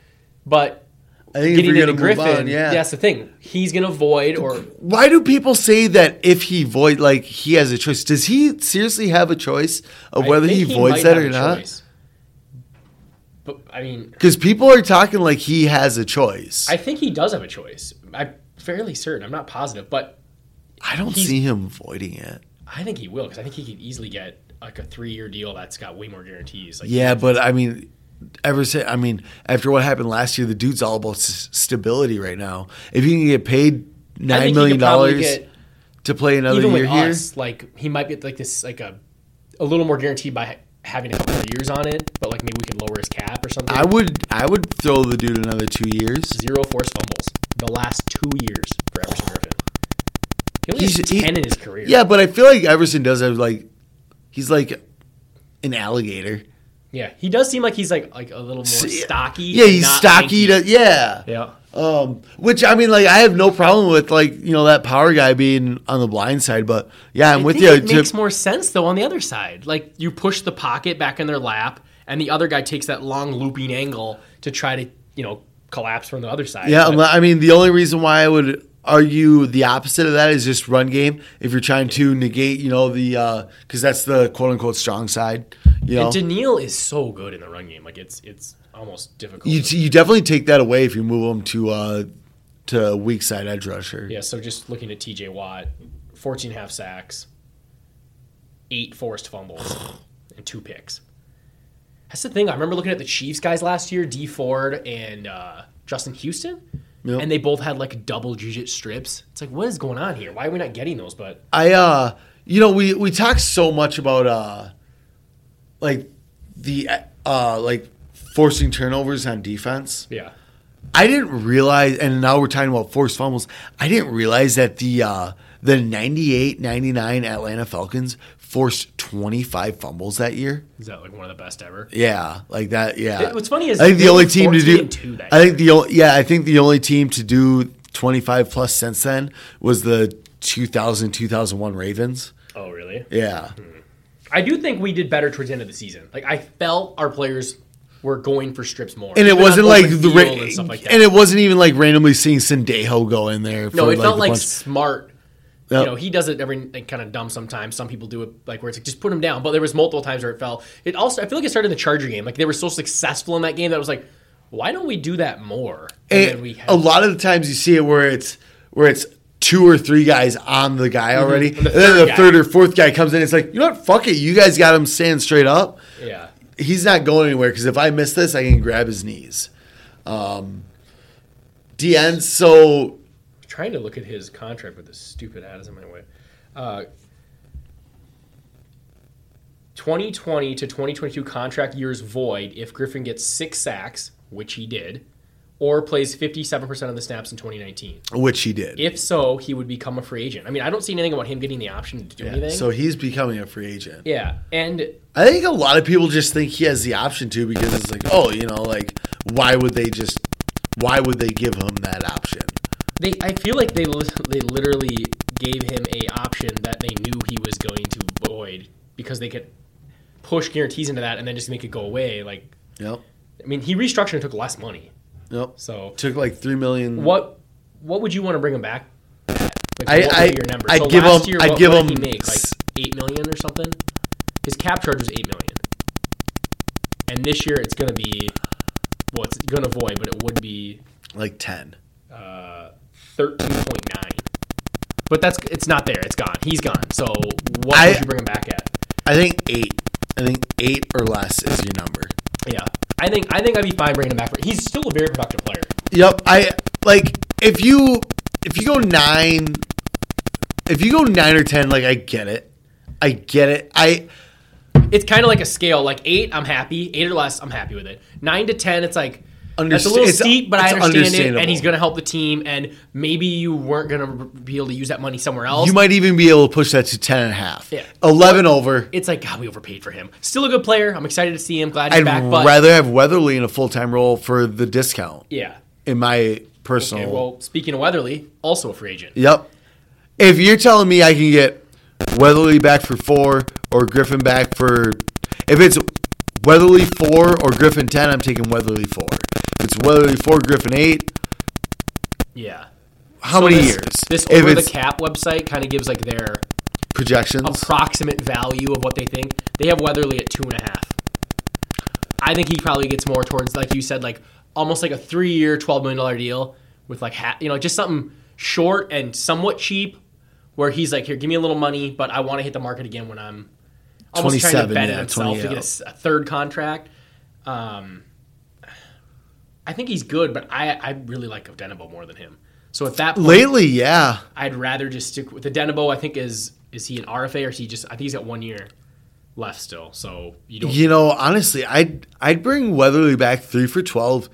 But I think if getting you're into gonna move Griffen, on, yeah. that's the thing. He's gonna void or Why do people say that if he void like he has a choice? Does he seriously have a choice of I whether he voids might that have or a not? choice. But I mean, Because people are talking like he has a choice. I I, think he does have a choice. I'm fairly certain. I'm not positive, but I don't he's- see him voiding it. I think he will because I think he could easily get like a three year deal that's got way more guarantees. Like, Yeah, but I mean, ever since I mean, after what happened last year, the dude's all about s- stability right now. If you can get paid nine he million dollars to play another even year with here, us, like he might get like this like a a little more guaranteed by ha- having a couple of years on it, but like maybe we could lower his cap or something. I would I would throw the dude another two years. Zero forced fumbles the last two years for Everson Griffen. He only He's- he- ten in his career. Yeah, but I feel like Everson does have like he's like an alligator. Yeah. He does seem like he's like like a little more stocky. Yeah, he's stocky. To, yeah. yeah. Um, which I mean, like I have no problem with like you know that power guy being on the blind side, but yeah, I'm I with you. It to- makes more sense though on the other side. Like you push the pocket back in their lap, and the other guy takes that long looping angle to try to you know collapse from the other side. Yeah, But- I mean, the only reason why I would argue the opposite of that is just run game. If you're trying to negate, you know, the because that's the quote unquote strong side. You know, and Danielle is so good in the run game. Like it's it's almost difficult. you, you definitely take that away if you move them to uh to weak side edge rusher. yeah. So just looking at T.J. Watt, 14 and a half sacks, eight forced fumbles, and two picks. That's the thing. I remember looking at the Chiefs guys last year, Dee Ford and uh, Justin Houston, Yep. and they both had like double digit strips. It's like, what is going on here? Why are we not getting those? But I uh you know we we talk so much about uh like the uh like forcing turnovers on defense. yeah, I didn't realize and now we're talking about forced fumbles. I didn't realize that the uh the 98-99 Atlanta Falcons forced 25 fumbles that year. is that like one of the best ever? Yeah, like that. Yeah. It- what's funny is I think the only team to do. that I think the yeah. I think the only team to do 25 plus since then was the 2000 2001 Ravens. Oh, really? Yeah. Hmm. I do think we did better towards the end of the season. Like I felt our players were going for strips more, And it Even wasn't like the ra- and stuff like that. and it wasn't even like randomly seeing Sendejo go in there. no, it felt like smart. Yep. You know, he does it every like, kind of dumb sometimes. Some people do it like where it's like just put him down. But there was multiple times where it fell. It also I feel like it started in the Charger game. Like they were so successful in that game that it was like, why don't we do that more? And, we a lot of the times you see it where it's where it's two or three guys on the guy already, And the and then the guy. third or fourth guy comes in. It's like you know what? Fuck it. You guys got him standing straight up. yeah. He's not going anywhere because if I miss this, I can grab his knees. Um, DN. So trying to look at his contract, but this stupid ad is in my way. Uh, 2020 to 2022 contract years void if Griffen gets six sacks, which he did, or plays 57% of the snaps in 2019. which he did. If so, he would become a free agent. I mean, I don't see anything about him getting the option to do anything. So he's becoming a free agent. yeah, and I think a lot of people just think he has the option to because it's like, oh, you know, like why would they just why would they give him that option? they I feel like they they literally gave him a option that they knew he was going to void because they could push guarantees into that and then just make it go away. Like, yep. I mean, he restructured and took less money. Yep. So took like three million. What What would you want to bring him back? Like, I I your number? I'd so give him year, I'd what, give what him make? like eight million or something. His cap charge was eight million, and this year it's gonna be well, it's gonna void, but it would be like ten. Uh, 13.9. But that's it's not there. It's gone. He's gone. So what I, would you bring him back at? I think eight. I think eight or less is your number. Yeah, I think I think I'd be fine bringing him back. For, he's still a very productive player. Yep. I like if you if you go nine, if you go nine or ten, like I get it. I get it. I. It's kind of like a scale. Like eight, I'm happy. Eight or less, I'm happy with it. Nine to ten, it's like that's a little it's- steep, but I understand it. And he's going to help the team. And maybe you weren't going to be able to use that money somewhere else. you might even be able to push that to ten and a half. Yeah. Eleven over. it's like God, we overpaid for him. Still a good player. I'm excited to see him. Glad he's back. I'd back. But rather have Weatherly in a full time role for the discount. yeah. In my personal Okay, well, speaking of Weatherly, also a free agent. Yep. If you're telling me I can get Weatherly back for four or Griffen back for, if it's Weatherly four or Griffen ten, I'm taking Weatherly four. If it's Weatherly four, Griffen eight. Yeah. How So many this, years? This if over the cap website kind of gives like their projections, approximate value of what they think. They have Weatherly at two and a half. I think he probably gets more towards, like you said, like almost like a three-year, twelve million dollar deal with like ha- you know just something short and somewhat cheap, where he's like, here, give me a little money, but I want to hit the market again when I'm almost trying to bet yeah, himself to 20, get a a, third contract. Um, I think he's good, but I I really like Odenigbo more than him. So at that point, lately, yeah. I'd rather just stick with the Denabo. I think is is he an RFA or is he just? I think he's got one year left still. So you don't. You know, honestly, I'd I'd bring Weatherly back three for twelve,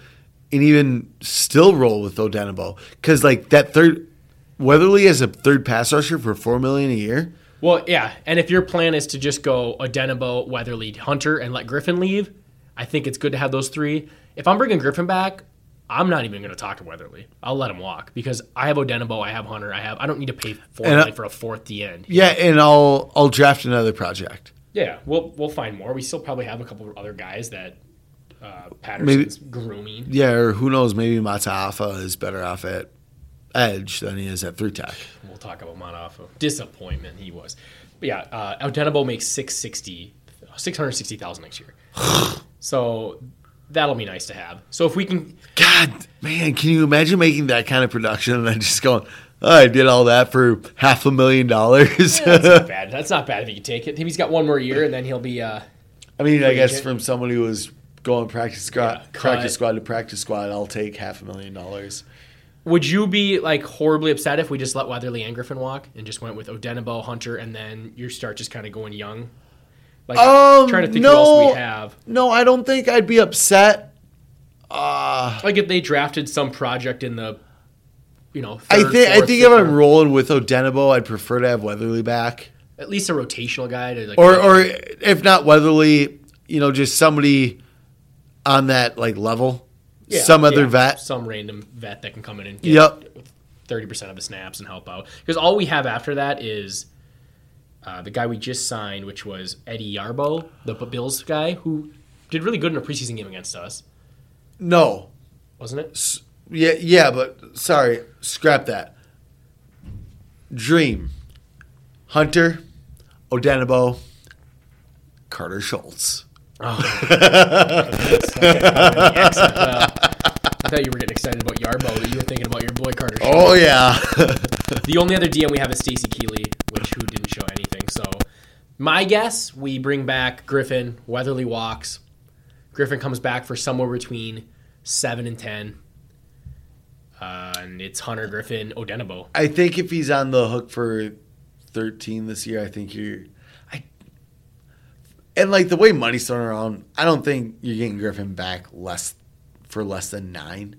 and even still roll with Odenigbo because like that third Weatherly as a third pass rusher for four million a year. Well, yeah, and if your plan is to just go Odenigbo, Weatherly, Hunter, and let Griffen leave, I think it's good to have those three. If I'm bringing Griffen back, I'm not even going to talk to Weatherly. I'll let him walk because I have Odenigbo, I have Hunter, I have. I don't need to pay And I- for a fourth the end. Yeah, and I'll I'll draft another project. Yeah, we'll we'll find more. We still probably have a couple of other guys that uh, Patterson's grooming. Yeah, or who knows? Maybe Mataafa is better off at edge than he is at three tech. We'll talk about Mataafa. Disappointment he was. But yeah, uh, Odenigbo makes 660, 660,000 next year. so that'll be nice to have. So if we can, God, man, can you imagine making that kind of production and then just going, oh, I did all that for half a million dollars? that's not bad. That's not bad if he can take it. He's got one more year and then he'll be, uh, I mean, I guess from someone who was going practice squad, Yeah, practice squad to practice squad, I'll take half a million dollars. would you be like horribly upset if we just let Weatherly and Griffen walk and just went with Odenigbo, Hunter, and then you start just kind of going young? Like, Um, trying to think no. who else we have. No, I don't think I'd be upset. Uh, Like if they drafted some project in the, you know, I third, think I think if I'm rolling with Odenigbo, I'd prefer to have Weatherly back, at least a rotational guy to like or or if not Weatherly, you know, just somebody on that like level, Yeah, some other yeah, vet. some random vet that can come in and get Yep. thirty percent of the snaps and help out. Because all we have after that is uh, the guy we just signed, which was Eddie Yarbrough, the Bills guy, who did really good in a preseason game against us, No, wasn't it? Yeah, yeah, but sorry, scrap that. Dream, Hunter, Odenigbo, Carter Schultz. Well, I thought you were getting excited about Yarbrough, but you were thinking about your boy Carter. Oh yeah, The only other DM we have is Stacy Keely, which who didn't show anything. So my guess, we bring back Griffen. Weatherly walks. Griffen comes back for somewhere between seven and ten. Uh, and it's Hunter Griffen Odenigbo. I think if he's on the hook for thirteen this year, I think you're. I and like the way money's thrown around, I don't think you're getting Griffin back less for less than nine.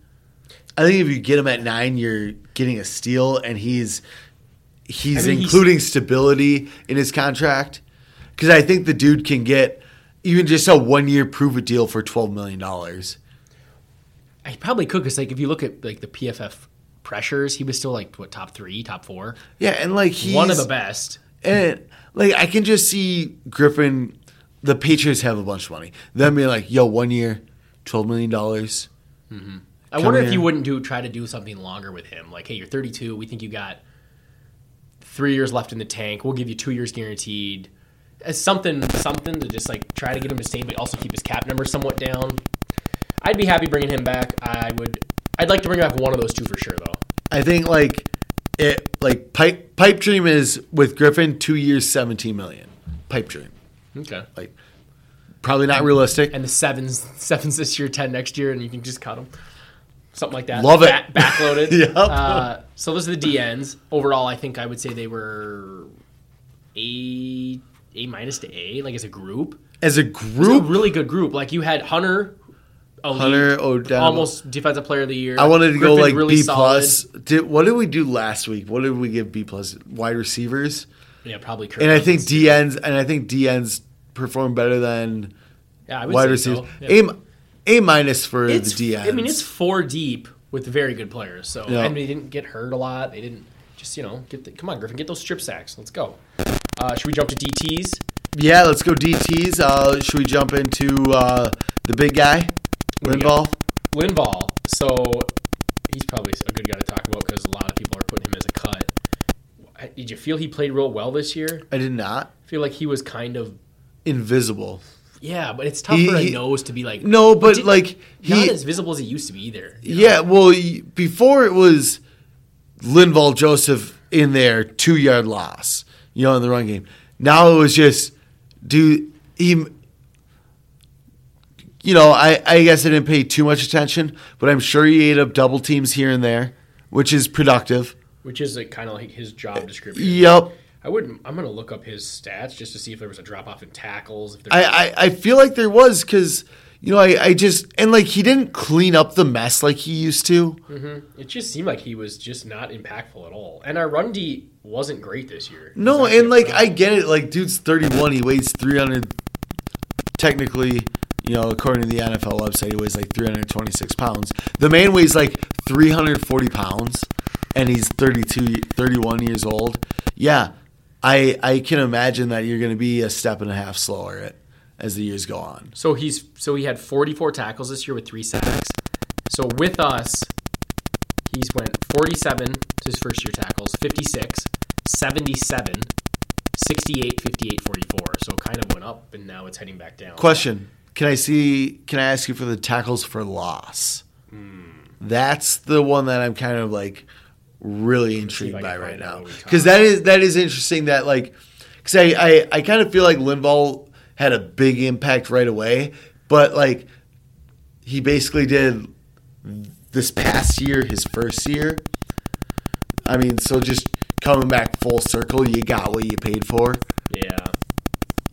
I think if you get him at nine, you're getting a steal, and he's he's I mean, he's- including stability in his contract. Because I think the dude can get even just a one year prove a deal for twelve million dollars. I probably could because like if you look at like the PFF pressures, he was still like what top three, top four, Yeah, and like he's one of the best. And like I can just see Griffen. The Patriots have a bunch of money. Them being like, "Yo, one year, twelve million dollars." Mm-hmm. I Come wonder if you wouldn't do try to do something longer with him. Like, hey, you're 32. We think you got three years left in the tank. We'll give you two years guaranteed. As something, something to just like try to get him to stay, but also keep his cap number somewhat down. I'd be happy bringing him back. I would. I'd like to bring back one of those two for sure, though. I think like it like pipe pipe dream is with Griffen two years, seventeen million. Pipe dream, Okay. like probably not realistic. And the sevens, sevens this year, ten next year, and you can just cut them. Something like that. Love it. Back, backloaded. Yep. uh, so those are the DNs. Overall, I think I would say they were a a minus to A, like as a group. As a It was a group, really good group. Like you had Hunter, elite, Hunter Odell. almost defensive player of the year. I wanted to go like really B plus. Did what did we do last week? What did we give B plus? Wide receivers, Yeah, probably. Kirk and I think DNs, and I think DNs performed better than yeah, I would wide say receivers. so. Yeah. A A minus for It's, the DNs. I mean, it's four deep with very good players. So Yeah. and they didn't get hurt a lot. They didn't just you know get the, come on Griffen get those strip sacks. Let's go. Uh, should we jump to DTS? yeah. Let's go DTS. Uh, should we jump into uh, the big guy, do you got? Linball? Linval. So he's probably a good guy to talk about because a lot of people are putting him as a cut. Did you feel he played real well this year? I did not. I feel like he was kind of Invisible. yeah, but it's tough He- for a he- nose to be like No, but di- like not as visible as he used to be either. you know? yeah. Well, before it was Linval Joseph in there, two yard loss. You know, in the run game. Now it was just, do He, you know, I I guess I didn't pay too much attention, but I'm sure he ate up double teams here and there, which is productive. which is like, kind of like his job description. Yep. I wouldn't. I'm gonna look up his stats just to see if there was a drop off in tackles. If there I, I, I feel like there was because you know I, I just and like he didn't clean up the mess like he used to. Mm-hmm. it just seemed like he was just not impactful at all. And our run D wasn't great this year. No, and like I get it. Like dude's thirty one, he weighs three hundred. Technically, you know, according to the NFL website, he weighs like three hundred twenty six pounds. The man weighs like three hundred forty pounds, and he's 32, 31 years old. Yeah, I I can imagine that you're going to be a step and a half slower at, as the years go on. So he's so he had 44 tackles this year with three sacks. So with us, he's went 47 to his first year tackles, 56, 77, 68, 58, 44. So it kind of went up, and now it's heading back down. Question: Can I see? Can I ask you for the tackles for loss? Hmm. That's the one that I'm kind of like really intrigued by right now what we talked because that is that is interesting. That like because I, I I kind of feel like Linval had a big impact right away, but like he basically did this past year, his first year. I mean, so just coming back full circle, you got what you paid for. Yeah.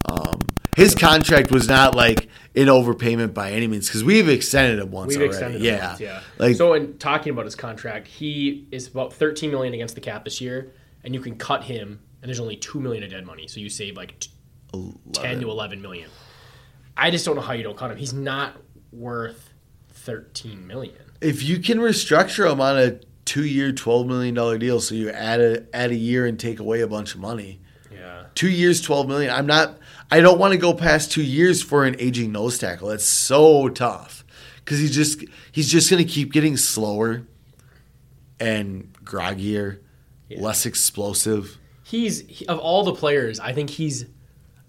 Um, his contract was not like an overpayment by any means because we've extended it once We've already. extended yeah, once, yeah. Like so, in talking about his contract, he is about 13 million against the cap this year, and you can cut him, and there's only two million of dead money, so you save like t- 10 to 11 million. I just don't know how you don't cut him. He's not worth 13 million. if you can restructure him on a two-year, twelve million dollar deal, so you add a add a year and take away a bunch of money. Yeah. Two years, twelve million. I'm not. I don't want to go past two years for an aging nose tackle. It's so tough because he's just he's just going to keep getting slower and groggier, less explosive. He's he, of all the players, I think he's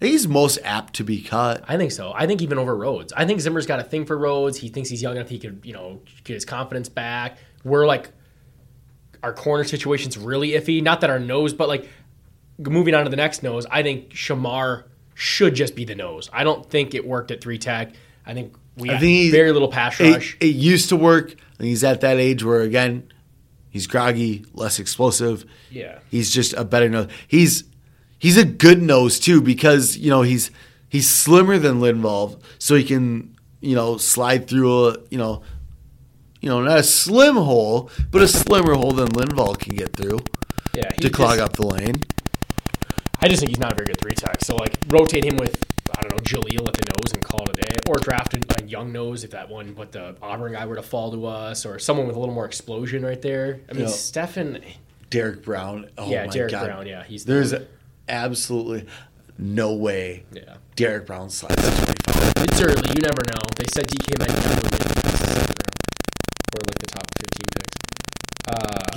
he's most apt to be cut. I think so. I think even over Rhodes. I think Zimmer's got a thing for Rhodes. He thinks he's young enough he could, you know, get his confidence back. We're like our corner situation's really iffy. Not that our nose, but like moving on to the next nose, I think Shamar should just be the nose. I don't think it worked at three tech. I think we I have think very little pass It, rush. it used to work. and He's at that age where again, he's groggy, less explosive. Yeah. he's just a better nose. He's he's a good nose too because you know he's he's slimmer than Linval, so he can you know slide through a you know you know, not a slim hole, but a slimmer hole than Linval can get through Yeah, to clog just- up the lane. I just think he's not a very good three tech. So like rotate him with I don't know Jaleel at the nose and call it a day, or draft a young nose if that one, but the Auburn guy were to fall to us, or someone with a little more explosion right there. I mean, Yeah. Stefan, Derrick Brown. Oh yeah, my Derek God. Brown, yeah, he's There's absolutely no way yeah. Derrick Brown slides to 25. It's early, you never know. They said DK might be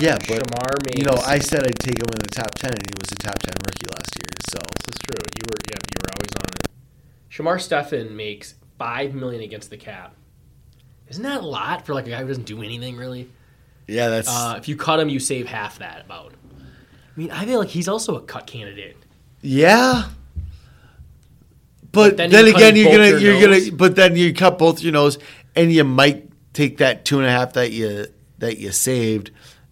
Yeah, but Shamar makes, you know, I said I'd take him in the top 10, and he was a top 10 rookie last year. So This is true. You were yeah, you were always on it. Shamar Stephen makes five million against the cap. Isn't that a lot for like a guy who doesn't do anything really? yeah, that's Uh, if you cut him, you save half that about. I mean, I feel like he's also a cut candidate. yeah. But then then, you're again, you're gonna your you're nose. gonna but then you cut both your nose, and you might take that two and a half that you that you saved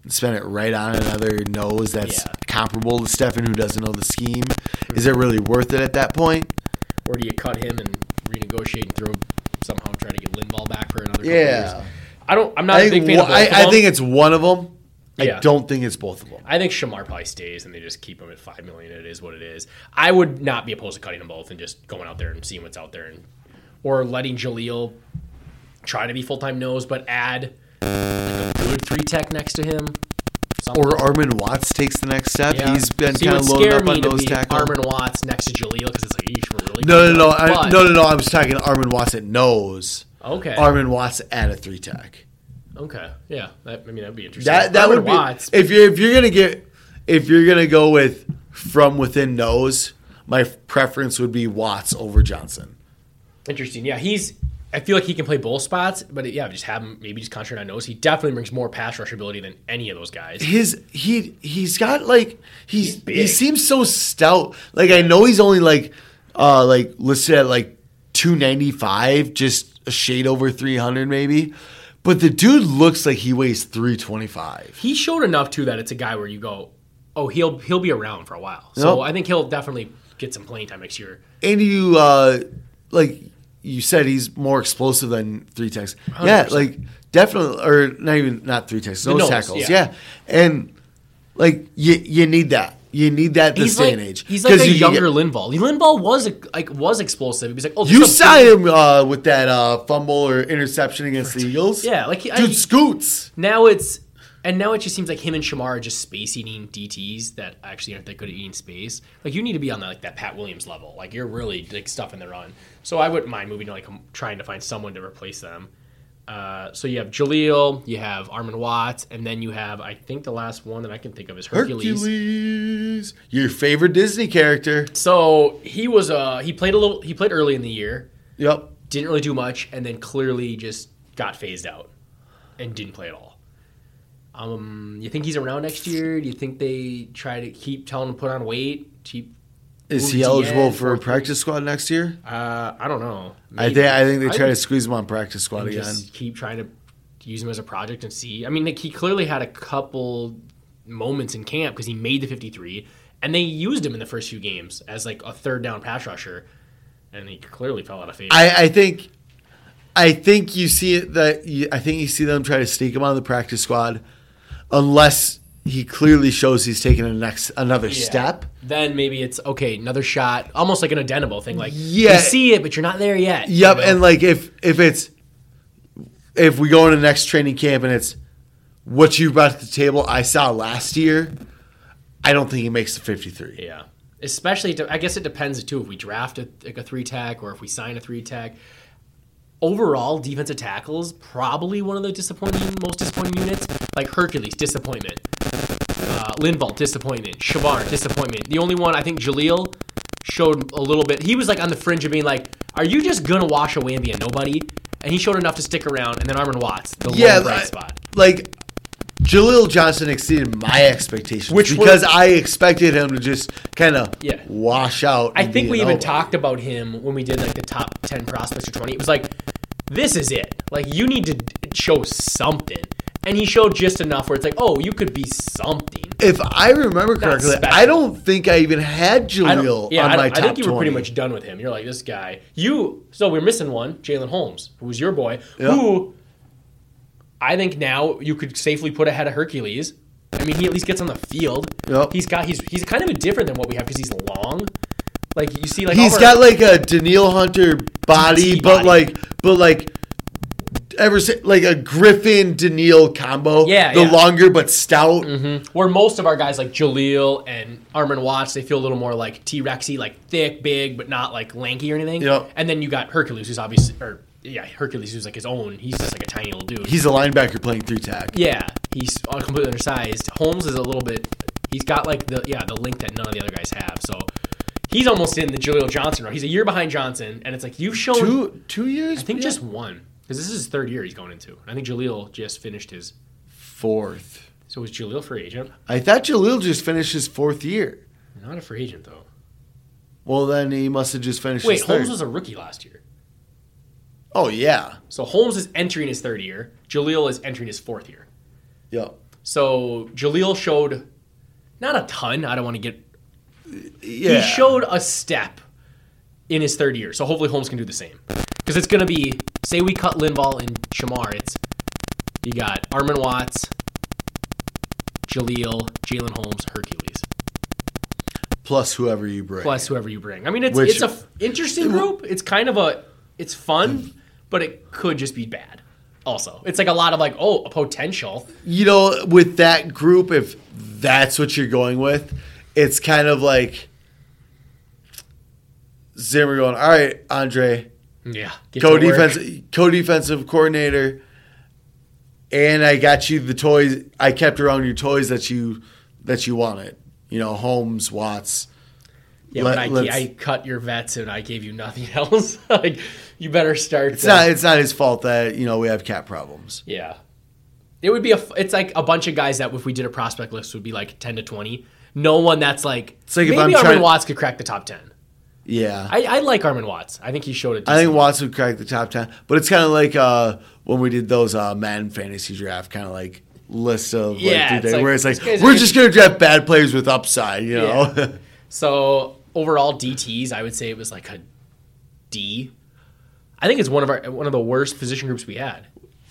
spend it right on another nose that's Yeah. comparable to Stephen who doesn't know the scheme. Is it really worth it at that point? Or do you cut him and renegotiate and throw him somehow try to get Linval back for another couple Yeah. years? I don't. I'm not a I big fan one- of both I, of I think it's one of them. Yeah. I don't think it's both of them. I think Shamar probably stays and they just keep him at five million. It is what it is. I would not be opposed to cutting them both and just going out there and seeing what's out there, and or letting Jaleel try to be full time nose, but add like three tech next to him. Something. Or Armon Watts takes the next step. Yeah. He's been kind of loaded up on nose be tackle. Armon Watts next to Jaleel because it's like, eesh, we're really No, no, no. I, But- no, no, no. I was talking Armon Watts at nose. Okay. Armon Watts at a three tech. Okay. Yeah. That, I mean, that'd be interesting. That that Armon would be Watts. if you're if you're gonna get if you're gonna go with from within nose. My preference would be Watts over Johnson. Interesting. Yeah, he's. I feel like he can play both spots, but yeah, just have him maybe just concentrate on nose. He definitely brings more pass rush ability than any of those guys. His he he's got like he's, big. he seems so stout. Like I know he's only like uh like listed at like two ninety five, just a shade over three hundred maybe. But the dude looks like he weighs three twenty five. He showed enough too that it's a guy where you go, oh, he'll he'll be around for a while. So Yep. I think he'll definitely get some playing time next year. And you uh like you said he's more explosive than three techs. Yeah, 100%. like definitely or not even not three techs, nose, nose, tackles. yeah. Yeah. And like you you need that. You need that this He's day like and age. he's like a you younger get- Linval. Linval was like was explosive. He was like, oh, You saw big- him uh, with that uh, fumble or interception against the Eagles. Yeah, like he- I- dude scoots. Now it's and now it just seems like him and Shamar are just space eating DTs that actually aren't that good at eating space. Like you need to be on that like that Pat Williams level. Like you're really like stuffing the run. So I wouldn't mind moving to like trying to find someone to replace them. Uh, so you have Jaleel, you have Armon Watts, and then you have I think the last one that I can think of is Hercules. Hercules, your favorite Disney character. So he was uh he played a little he played early in the year, Yep. didn't really do much, and then clearly just got phased out and didn't play at all. Um, you think he's around next year? Do you think they try to keep telling him to put on weight? Keep, Is he eligible for a practice squad next year? uh, I don't know. I think I think they try to squeeze him on practice squad again. just keep trying to use him as a project and see. I mean, like, he clearly had a couple moments in camp because he made the 53, and they used him in the first few games as like a third down pass rusher, and he clearly fell out of favor. I, I think, I think you see it that you, I think you see them try to sneak him on the practice squad, unless he clearly shows he's taking a next another Yeah. step. Then maybe it's okay, another shot, almost like an Odenigbo thing. Like, Yeah. you see it, but you're not there yet. you Yep, know? and like if if it's if we go into the next training camp and it's what you brought to the table I saw last year, I don't think he makes the fifty three. Yeah, especially I guess it depends too if we draft a, like a three tech or if we sign a three tech. Overall, defensive tackles probably one of the disappointing, most disappointing units. Like Hercules, disappointment. Uh, disappointment. Shavar, disappointment. The only one I think Jaleel showed a little bit. He was like on the fringe of being like, "Are you just gonna wash away and be a nobody?" And he showed enough to stick around. And then Armon Watts, the Yeah, bright like- spot. Like Jaleel Johnson exceeded my expectations, Which because I expected him to just kind of Yeah. wash out. I think we even talked about him when we did like the top 10 prospects or 20. It was like, this is it. Like, you need to show something. And he showed just enough where it's like, oh, you could be something. If I remember correctly. I don't think I even had Jaleel yeah, on I, my top I think you were 20. pretty much done with him. You're like, this guy. You, so we're missing one, Jalen Holmes, who was your boy, Yeah. who I think now you could safely put ahead of Hercules. I mean, he at least gets on the field. Yep. He's got he's he's kind of different than what we have because he's long. Like you see, like He's our- got like a Danielle Hunter body, but body. like, but like, ever si- like a Griffen Danielle combo. Yeah, the yeah. longer but stout. Mm-hmm. where most of our guys like Jaleel and Armon Watts, they feel a little more like T Rexy, like thick, big, but not like lanky or anything. Yep. And then you got Hercules, who's obviously, or yeah, Hercules, who's like his own. He's just like a tiny little dude. He's a linebacker playing three tech. yeah, he's completely undersized. Holmes is a little bit. He's got like the yeah the link that none of the other guys have. So he's almost in the Jaleel Johnson row. He's a year behind Johnson, and it's like you've shown. Two two years. I think Yeah. just one because this is his third year he's going into. I think Jaleel just finished his. fourth. So was Jaleel free agent? I thought Jaleel just finished his fourth year. Not a free agent though. Well, then he must have just finished. Wait, his third. Holmes was a rookie last year. Oh yeah. So Holmes is entering his third year. Jaleel is entering his fourth year. Yep. So Jaleel showed not a ton. I don't want to get. Yeah. He showed a step in his third year. So hopefully Holmes can do the same. Because it's going to be say we cut Linval and Shamar. It's you got Armon Watts, Jaleel, Jalen Holmes, Hercules, plus whoever you bring. plus whoever you bring. I mean, it's Which- it's a interesting group. It's kind of a it's fun, but it could just be bad. Also, it's like a lot of like oh a potential. you know, with that group, if that's what you're going with, it's kind of like Zimmer going, "All right, Andre, Hmm. Yeah, co to work. defense, co defensive coordinator, and I got you the toys. I kept around your toys that you that you wanted. You know, Holmes, Watts. Yeah, Let- but I, I cut your vets and I gave you nothing else. like you better start. It's not. It's not his fault that you know we have cap problems. yeah, it would be a It's like a bunch of guys that if we did a prospect list would be like ten to twenty. No one that's like. like if maybe I'm Armon trying- Watts could crack the top ten. Yeah, I, I like Armon Watts. I think he showed it. I think Watts would crack the top ten, but it's kind of like uh, when we did those uh, Madden fantasy draft, kind of like list of like, Yeah, it's like, where it's like we're just gonna draft bad players with upside, you know. Yeah. So overall DTs, I would say it was like a D. I think it's one of our one of the worst position groups we had.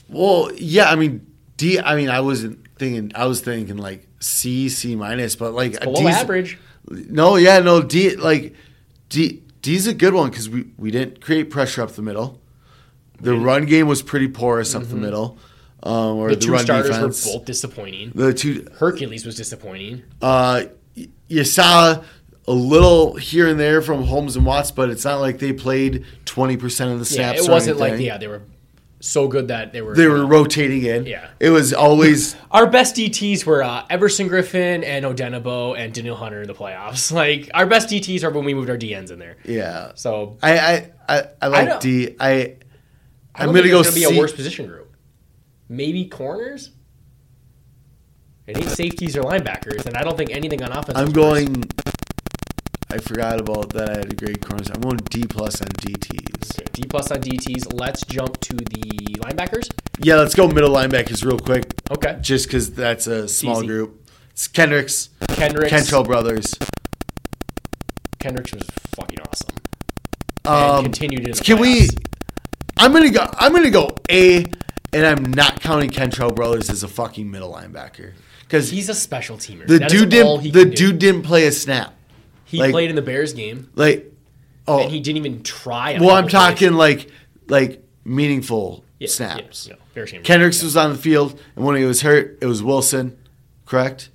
well, yeah, I mean D. I mean, I wasn't thinking. I was thinking like C, C minus, but like a Below average. No, yeah, no D. Like D. D's a good one because we we didn't create pressure up the middle. The run game was pretty porous up the middle. Um, or Mm-hmm. The, the, two run starters defense. were both disappointing. The two Hercules was disappointing. Uh, you saw a little here and there from Holmes and Watts, but it's not like they played twenty percent of the Yeah, snaps. it wasn't like yeah they were so good that they were They were rotating in. Yeah. it was always Our best DTs were uh, Everson Griffen and Odenigbo and Danielle Hunter in the playoffs. Like our best DTs are when we moved our DNs in there. yeah. So I I I, I like don't- D. I I I'm don't gonna go gonna be C. a worse position group. Maybe corners. It ain't safeties or linebackers, and I don't think anything on offense. I'm going. worse. I forgot about that. I had a great corners. I'm going D plus on DTs. Okay, D plus on DTs. Let's jump to the linebackers. Yeah, let's go middle linebackers real quick, Okay. just because that's a small Easy. group. It's Kendricks, Kendricks. Kentrell brothers. Kendricks was fucking awesome. And Um, continued in can we? I'm gonna go. I'm gonna go A, and I'm not counting Kentrell Brothers as a fucking middle linebacker because He's a special teamer. the That dude didn't. The do. dude didn't play a snap. He like- played in the Bears game, Like, oh, and he didn't even try. well, I'm talking like like meaningful Yeah, snaps. Yeah, yeah. Kendricks was on the field, and when he was hurt, it was Wilson. Correct.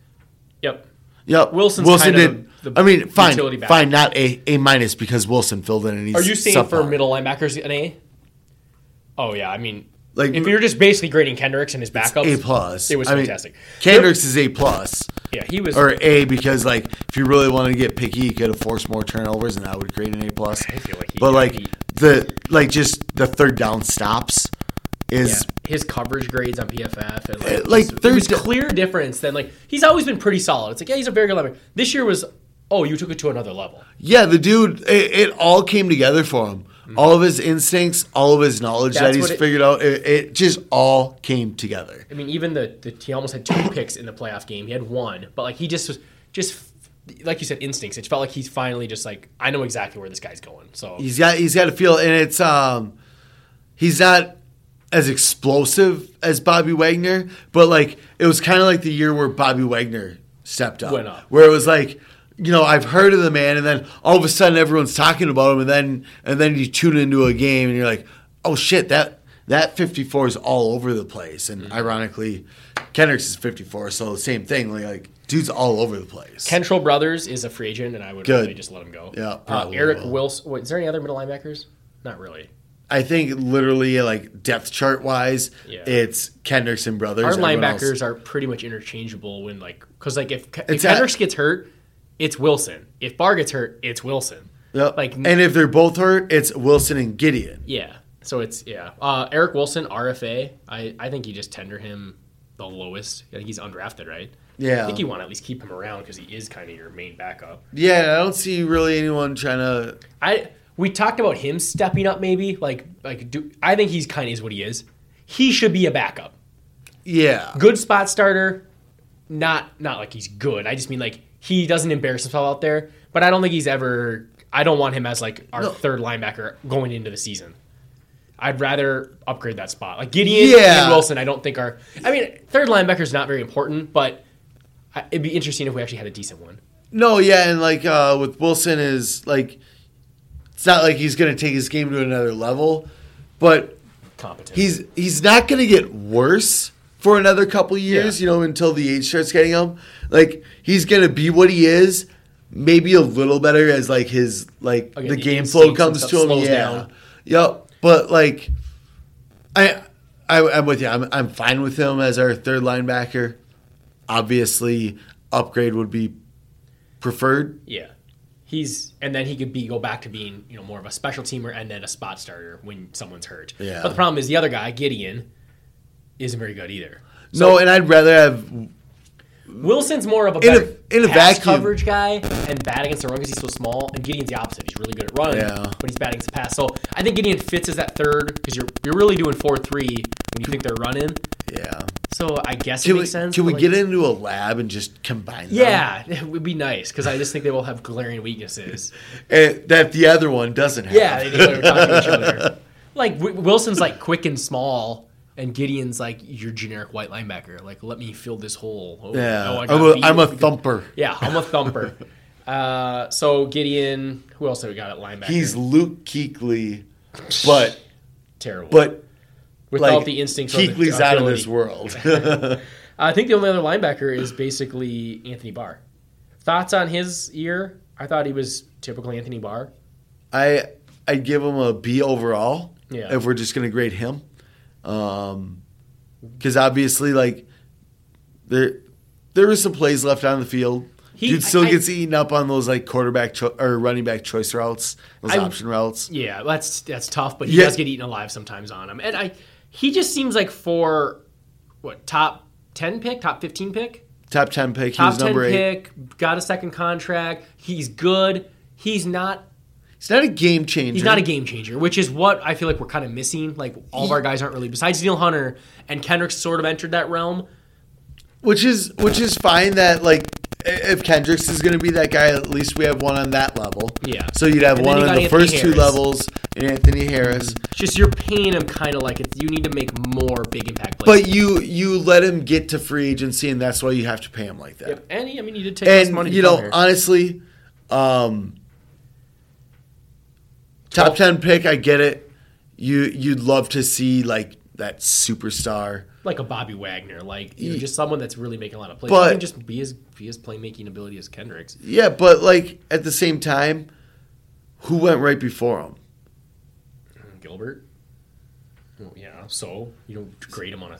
Yep. Yep. Wilson's Wilson did. I mean, fine, back. fine, not a A minus because Wilson filled in and he's. Are you saying for middle linebackers an A? Oh yeah, I mean, Like, if you're just basically grading Kendricks and his backups, A plus? It was I mean, fantastic. Kendricks is A plus. Yeah, he was. or A because like if you really wanted to get picky, you could have forced more turnovers, and that would create an A plus. I feel like he But like the like just the third down stops yeah, is his coverage grades on PFF and like, eh, like, it third was da- clear difference than like he's always been pretty solid. It's like yeah, he's a very good linebacker. This year was oh, you took it to another level. yeah the dude. It, it all came together for him. All of his instincts, all of his knowledge Mm-hmm. That's that he's it- figured out, it, it just all came together. I mean, even the, the he almost had two picks in the playoff game. He had one, but like he just was just like you said, instincts. It felt like he's finally just like I know exactly where this guy's going. So He's got he's got a feel, and it's um he's not as explosive as Bobby Wagner, but like it was kind of like the year where Bobby Wagner stepped up, Went up. where it was like. You know, I've heard of the man, and then all of a sudden everyone's talking about him, and then and then you tune into a game, and you're like, "Oh shit, that that 54 is all over the place." And Mm-hmm. ironically, Kendricks is 54, so the same thing. Like, like dude's all over the place. Kentrell Brothers is a free agent, and I would Good. really just let him go. Yeah, Uh, Eric will. Wilson. Wait, is there any other middle linebackers? Not really. I think literally like depth chart wise, Yeah. it's Kendricks and brothers. Our linebackers else- are pretty much interchangeable when like because like if, if Kendricks gets hurt, it's Wilson. If Barr gets hurt, it's Wilson. Yep. like- and if they're both hurt, it's Wilson and Gideon. Yeah. So it's yeah. Uh, Eric Wilson, RFA. I I think you just tender him the lowest. I think he's undrafted, right? Yeah. I think you want to at least keep him around because he is kind of your main backup. Yeah, I don't see really anyone trying to. I we talked about him stepping up maybe like like do I think he's kind of is what he is. He should be a backup. Yeah, Good spot starter. Not not like he's good. I just mean like he doesn't embarrass himself out there. But I don't think he's ever. I don't want him as like our No. third linebacker going into the season. I'd rather upgrade that spot. Like Gideon Yeah. and Wilson, I don't think are. I mean, third linebacker is not very important, but it'd be interesting if we actually had a decent one. no, yeah, and like uh, with Wilson is like, it's not like he's going to take his game to another level, but Competent. he's he's not going to get worse for another couple years, Yeah. you know, until the age starts getting him. Like he's going to be what he is, maybe a little better as like his like Okay, the game flow comes to him. Yeah, down. yep. But like, I, I I'm with you. I'm I'm fine with him as our third linebacker. Obviously, upgrade would be preferred. Yeah. He's and then he could be go back to being, you know, more of a special teamer and then a spot starter when someone's hurt. Yeah. But the problem is the other guy, Gideon, isn't very good either. no, and I'd rather have Wilson's more of a In a- in a pass vacuum. coverage guy and bad against the run because he's so small. And Gideon's the opposite. He's really good at running, Yeah. but he's bad against the pass. So I think Gideon fits as that third because you're you're really doing four three when you think they're running. yeah. So I guess it Can we makes sense. can we like, get into a lab and just combine? them? Yeah, it would be nice because I just think they will have glaring weaknesses. And that the other one doesn't have. Yeah, they just are talking to each other. Like W- Wilson's like quick and small, and Gideon's like your generic white linebacker. Like, let me fill this hole. Oh, Yeah, oh, I I'm, got a, a thumper. Yeah, I'm a thumper. uh, so Gideon, who else have we got at linebacker? He's Luke Kuechly, but terrible, but without like the instincts. the Kuechly's out of this world. I think the only other linebacker is basically Anthony Barr. Thoughts on his year? I thought he was typical Anthony Barr. I I'd give him a B overall. Yeah. If we're just gonna grade him, um, because obviously like there there were some plays left on the field. He- Dude still I- gets eaten up on those like quarterback cho- or running back choice routes, those I- option routes. Yeah, that's that's tough, but he Yeah. does get eaten alive sometimes on him. And I he just seems like for what top ten pick, top fifteen pick, Top ten pick. He top was ten number eight. pick, got a second contract. He's good. He's not He's not a game changer. he's not a game changer, which is what I feel like we're kind of missing. Like all of our guys aren't really besides Neil Hunter and Kendrick sort of entered that realm. Which is which is fine that like if Kendricks is going to be that guy, at least we have one on that level. Yeah. So you'd have one you on the Anthony first two levels and Anthony Harris. It's just you're paying him kind of like it's, you need to make more big impact plays. But you you let him get to free agency, and that's why you have to pay him like that. Yep. and he, I mean, you did take And money. you know, honestly, um, top oh. ten pick, I get it. You you'd love to see like that superstar. like a Bobby Wagner, like you know, just someone that's really making a lot of plays. But- But just be as be as playmaking ability as Kendricks. Yeah, but like at the same time, who went right before him? Gilbert. Well, yeah, so you don't grade him on a.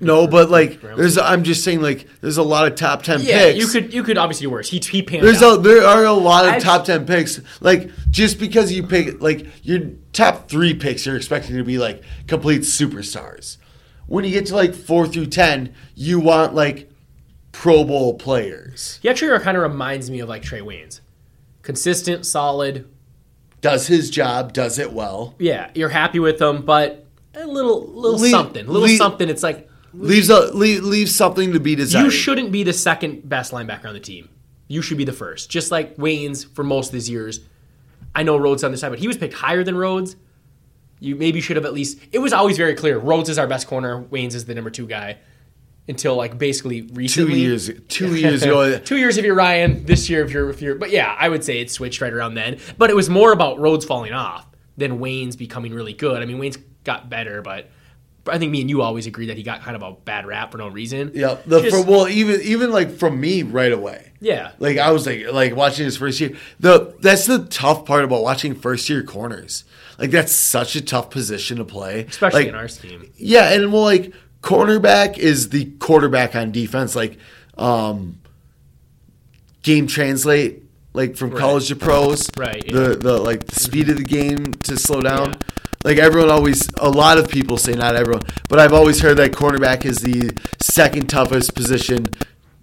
s- No, but like there's two. I'm just saying like there's a lot of top ten Yeah, picks. you could you could obviously do worse. He he panned There's out. a there are a lot of I- top ten picks. Like just because you pick like your top three picks, you're expecting to be like complete superstars. When you get to like four through ten, you want like Pro Bowl players. he actually kind of reminds me of like Trey Waynes, consistent, solid. Does his job, does it well. Yeah, you're happy with him, but a little little Le- something, little le- something. It's like Leaves a leave, leaves something to be desired. you shouldn't be the second best linebacker on the team. You should be the first, just like Waynes for most of these years. I know Rhodes on the side, but he was picked higher than Rhodes. You maybe should have at least. It was always very clear. Rhodes is our best corner. Waynes is the number two guy. Until like basically recently, Two years, two years ago. Two years if you're Ryan. This year if you're if you're. But yeah, I would say it switched right around then. But it was more about Rhodes falling off than Waynes becoming really good. I mean, Waynes got better, but. I think me and you always agree that he got kind of a bad rap for no reason. Yeah, the Just- for, well, even even like from me right away. Yeah. like I was like like watching his first year. The that's the tough part about watching first year corners. Like that's such a tough position to play, especially Like, in our scheme. Yeah, and well, like cornerback is the quarterback on defense. Like, um, game translate like from college to pros. Right, The the like the speed of the game to slow down. Yeah. Like everyone always, a lot of people say not everyone, but I've always heard that cornerback is the second toughest position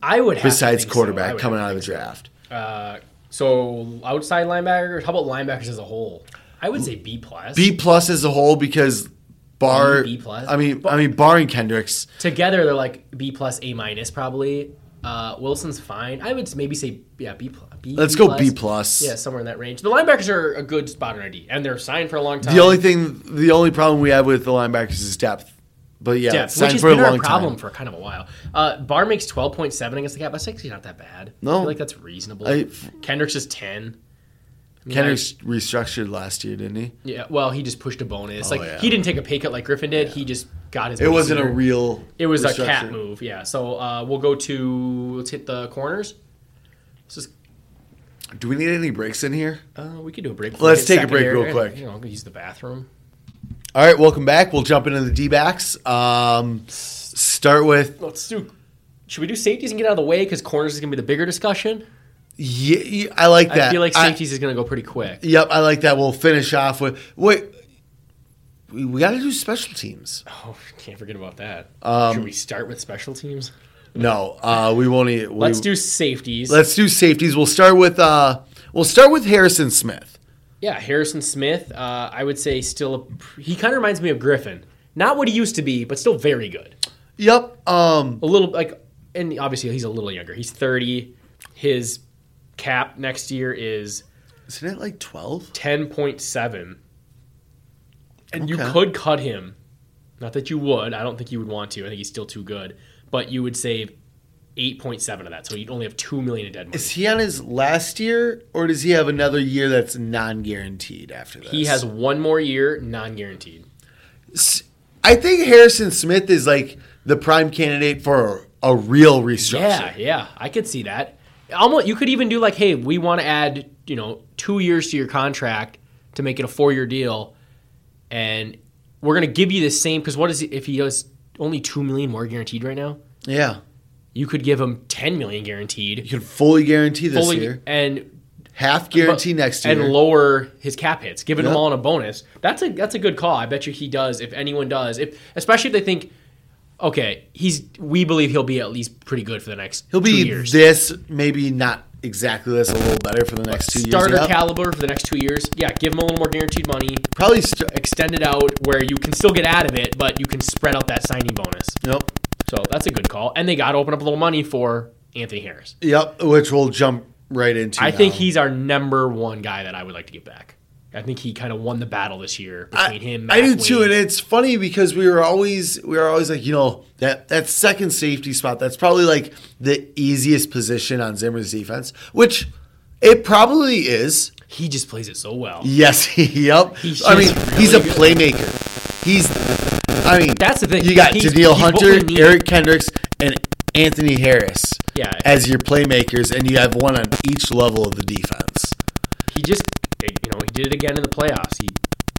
I would have besides think so. Quarterback coming out of the draft. Uh, so outside linebackers, how about linebackers as a whole? I would say B plus. B plus as a whole because bar. B plus? I mean, I mean, barring Kendricks, Together, they're like B plus, A minus probably. Uh, Wilson's fine. I would maybe say yeah B plus. B, Let's go B plus. Yeah, somewhere in that range. The linebackers are a good spot already, and they're signed for a long time. the only thing, the only problem we have with the linebackers is depth. But yeah, depth, signed which has for a been our problem time. for kind of a while. Uh, Barr makes twelve point seven against the cap. That's actually not that bad. No. I feel like that's reasonable. I- Kendricks is ten. I mean, Kendricks restructured last year, didn't he? Yeah, well, he just pushed a bonus. Oh, like yeah. he didn't take a pay cut like Griffen did. He just got his. It wasn't a real. It was a cat move. Yeah. So uh, we'll go to let's hit the corners. Do we need any breaks in here? uh, we could do a break. Let's take a break real quick. You know, I'll use the bathroom. All right, welcome back. We'll jump into the D backs. Um, start with Let's do. Should we do safeties and get out of the way because corners is gonna be the bigger discussion? yeah, yeah, I like that. I feel like safeties is gonna go pretty quick. yep, I like that. We'll finish off with wait. We, we got to do special teams. Oh, can't forget about that. Um, Should we start with special teams? No, uh, we won't. We, Let's do safeties. Let's do safeties. We'll start with. Uh, we'll start with Harrison Smith. Yeah, Harrison Smith. Uh, I would say still. A, he kind of reminds me of Griffen. Not what he used to be, but still very good. Yep. Um, a little like and obviously he's a little younger he's 30 his cap next year is isn't it like twelve? 10.7 and you could cut him not that you would i don't think you would want to i think he's still too good but you would save 8.7 of that so you'd only have 2 million in dead money Is he on his last year, or does he have another year that's non-guaranteed after this? he has one more year non-guaranteed I think Harrison Smith is like the prime candidate for a real restructure. Yeah, yeah, I could see that. Almost, you could even do like, hey, we want to add, you know, two years to your contract to make it a four-year deal, and we're gonna give you the same. Because what is it if he has only two million more guaranteed right now? Yeah. You could give him ten million guaranteed, You could fully guarantee this fully year, and half guarantee but- next year. and lower his cap hits, giving Yep. them all in a bonus. That's a that's a good call. I bet you he does. If anyone does, if especially if they think, okay, he's we believe he'll be at least pretty good for the next He'll be years. this, maybe not exactly this, a little better for the next two starter years. Yep. caliber for the next two years. Yeah, give him a little more guaranteed money. Probably. St- Extend it out where you can still get out of it, but you can spread out that signing bonus. yep. So that's a good call. And they got to open up a little money for Anthony Harris. Yep. Which we'll jump right into. I now. think he's our number one guy that I would like to get back. I think he kind of won the battle this year I, between him. I do Matt too, and it's funny because we were always we were always like, you know, that that second safety spot. That's probably like the easiest position on Zimmer's defense, which it probably is. he just plays it so well. Yes, yep. I mean, just he's a good. playmaker. He's, I mean, That's the thing. You got He's- Hunter. Eric Kendricks, and Anthony Harris. Yeah. as your playmakers, and you have one on each level of the defense. He just, you know, he did it again in the playoffs. He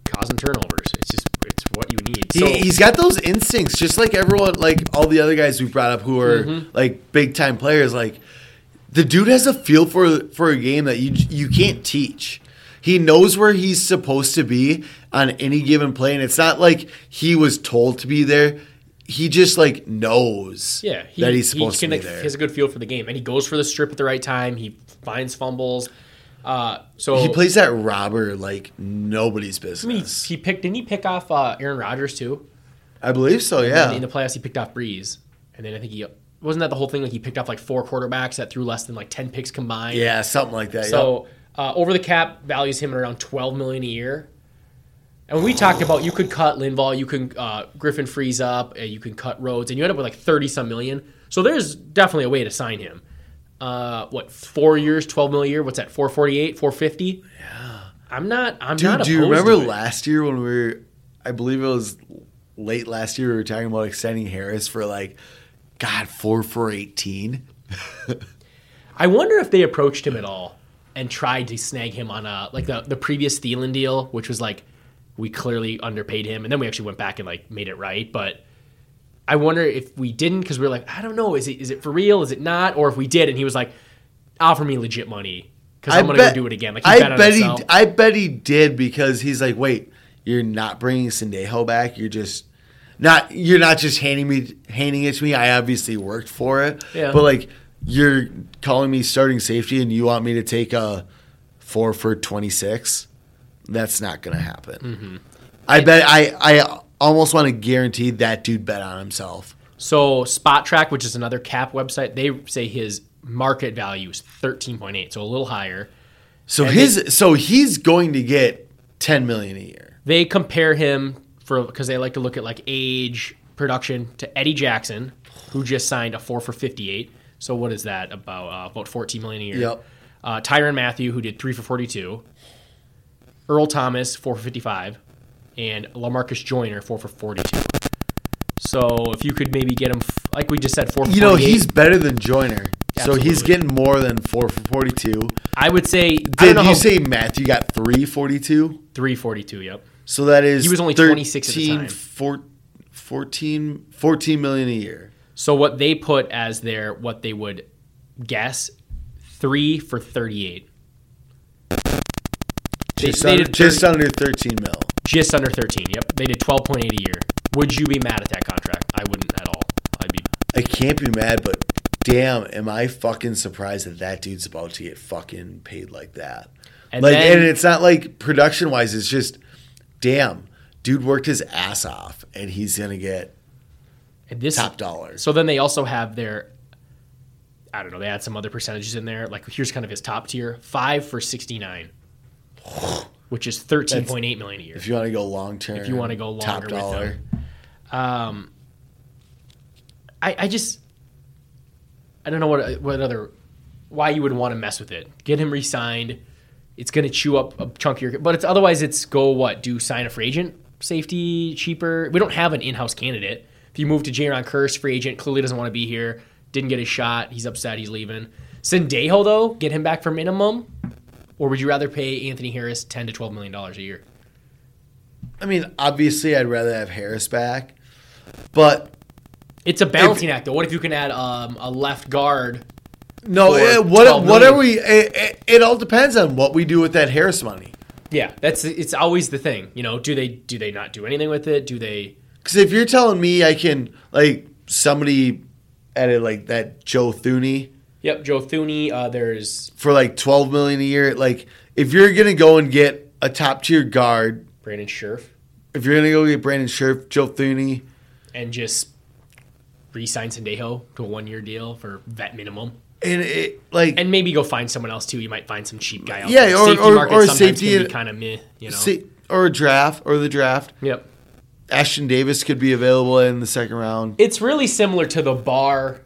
causing turnovers. It's just, it's what you need. He, So he's got those instincts, just like everyone, like all the other guys we brought up who are Mm-hmm. like big time players. Like the dude has a feel for for a game that you you can't teach. He knows where he's supposed to be on any given play, and it's not like he was told to be there. He just like knows Yeah, he, that he's supposed he to be like, there. He has a good feel for the game, and he goes for the strip at the right time. He finds fumbles. Uh, so he plays that robber like nobody's business. he picked. Didn't he pick off uh, Aaron Rodgers too? I believe so. Yeah. in the playoffs, he picked off Brees, and then I think he wasn't that the whole thing. Like he picked off like four quarterbacks that threw less than like ten picks combined. Yeah, something like that. So uh, over the cap values him at around twelve million a year. And when we talked about you could cut Linval, you can uh, Griffen freeze up, uh, you can cut Rhodes, and you end up with like thirty some million. So there's definitely a way to sign him. Uh, what four years, twelve million a year? What's that? Four forty eight, four fifty. Yeah, I'm not. I'm Dude, not. do you remember last year when we were? I believe it was late last year. We were talking about extending Harris for like, God, four for eighteen. I wonder if they approached him at all and tried to snag him on a like the the previous Thielen deal, which was like we clearly underpaid him, and then we actually went back and like made it right. But I wonder if we didn't because we are like, I don't know, is it is it for real? Is it not? Or if we did, and he was like, offer me legit money because I'm gonna go do it again. Like I bet bet he. I bet he did because he's like, wait, you're not bringing Sendejo back. You're just not. You're not just handing me handing it to me. I obviously worked for it. Yeah. But like, you're calling me starting safety, and you want me to take a four for twenty six. That's not gonna happen. Mm-hmm. I bet. I. I almost want to guarantee that dude bet on himself. So Spotrac, which is another cap website, they say his market value is 13.8, so a little higher. So And his. so he's going to get ten million a year. They compare him for because they like to look at like age, production to Eddie Jackson, who just signed a four for 58. So what is that about? Uh, about 14 million a year. Yep. Uh, Tyrann Mathieu, who did three for 42. Earl Thomas, four for 55, and Lamarcus Joyner, four for 42. So if you could maybe get him, like we just said, four. For You know, he's better than Joyner. So he's getting more than four for 42. I would say. I don't Did know you how- say Mathieu got three forty two? Three forty two. Yep. So that is He was only 26 at the time. four- 14, 14 million a year. So what they put as their what they would guess three for thirty-eight. They, Just, they under, did just under 13 mil. Just under thirteen. Yep, they did twelve point eight a year. Would you be mad at that contract? I wouldn't at all. I'd be. I can't be mad, but damn, am I fucking surprised that that dude's about to get fucking paid like that. And like, then- and it's not like production wise, it's just, damn, dude worked his ass off and he's going to get this top dollar. So then they also have their. I don't know. They had some other percentages in there. Like here's kind of his top tier: five for sixty-nine, which is thirteen point eight million a year. If you want to go long term, if you want to go top longer with dollar. them. Um, I, I just I don't know what what other why you would want to mess with it. Get him re-signed. It's going to chew up a chunk of your, but it's otherwise it's go what do sign a free agent safety cheaper. We don't have an in-house candidate. If you move to Jayron Kearse, free agent clearly doesn't want to be here. Didn't get his shot. He's upset. He's leaving. Sendejo though, get him back for minimum, or would you rather pay Anthony Harris ten to twelve million dollars a year? I mean, obviously, I'd rather have Harris back, but It's a balancing act, though. What if you can add um, a left guard? no, For eh, 12 what what are we? It, it, it all depends on what we do with that Harris money. Yeah, that's it's always the thing. You know, do they do they not do anything with it? Do they? Because if you're telling me I can like somebody added like that Joe Thuney Yep, Joe Thuney. Uh, there's for like 12 million a year, like if you're gonna go and get a top tier guard, Brandon Scherff, if you're gonna go get Brandon Scherff, Joe Thuney, and just re-sign Sendejo to a one-year deal for vet minimum, and it like and maybe go find someone else too. You might find some cheap guy out Yeah, there. or- safety or- market or safety can in- be kind of meh. You know. see, or a draft or the draft. Yep. Ashtyn Davis could be available in the second round. It's really similar to the bar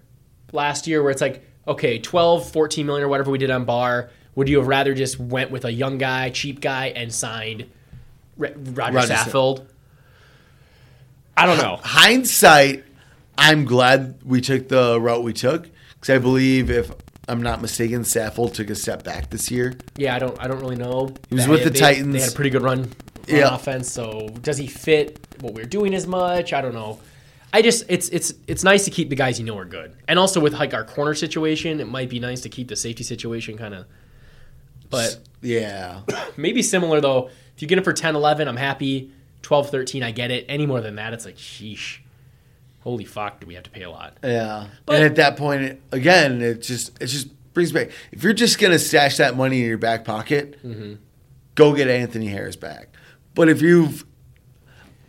last year where it's like, okay, 12, 14 million or whatever we did on bar. Would you have rather just went with a young guy, cheap guy, and signed Re- Rodger, Rodger Saffold? I don't know. Hindsight, I'm glad we took the route we took because I believe if I'm not mistaken, Saffold took a step back this year. Yeah, I don't. I don't really know. He was They- with the they- Titans. They had a pretty good run, run Yeah. offense. So does he fit what we're doing as much? I don't know. I just it's it's it's nice to keep the guys you know are good, and also with like our corner situation, it might be nice to keep the safety situation kind of. But Yeah, maybe similar though. If you get it for 10, 11, I'm happy. 12, 13, I get it. Any more than that, it's like sheesh. Holy fuck, do we have to pay a lot? yeah. But- and at that point, again, it just it just brings back. If you're just gonna stash that money in your back pocket, Mm-hmm. go get Anthony Harris back. But if you've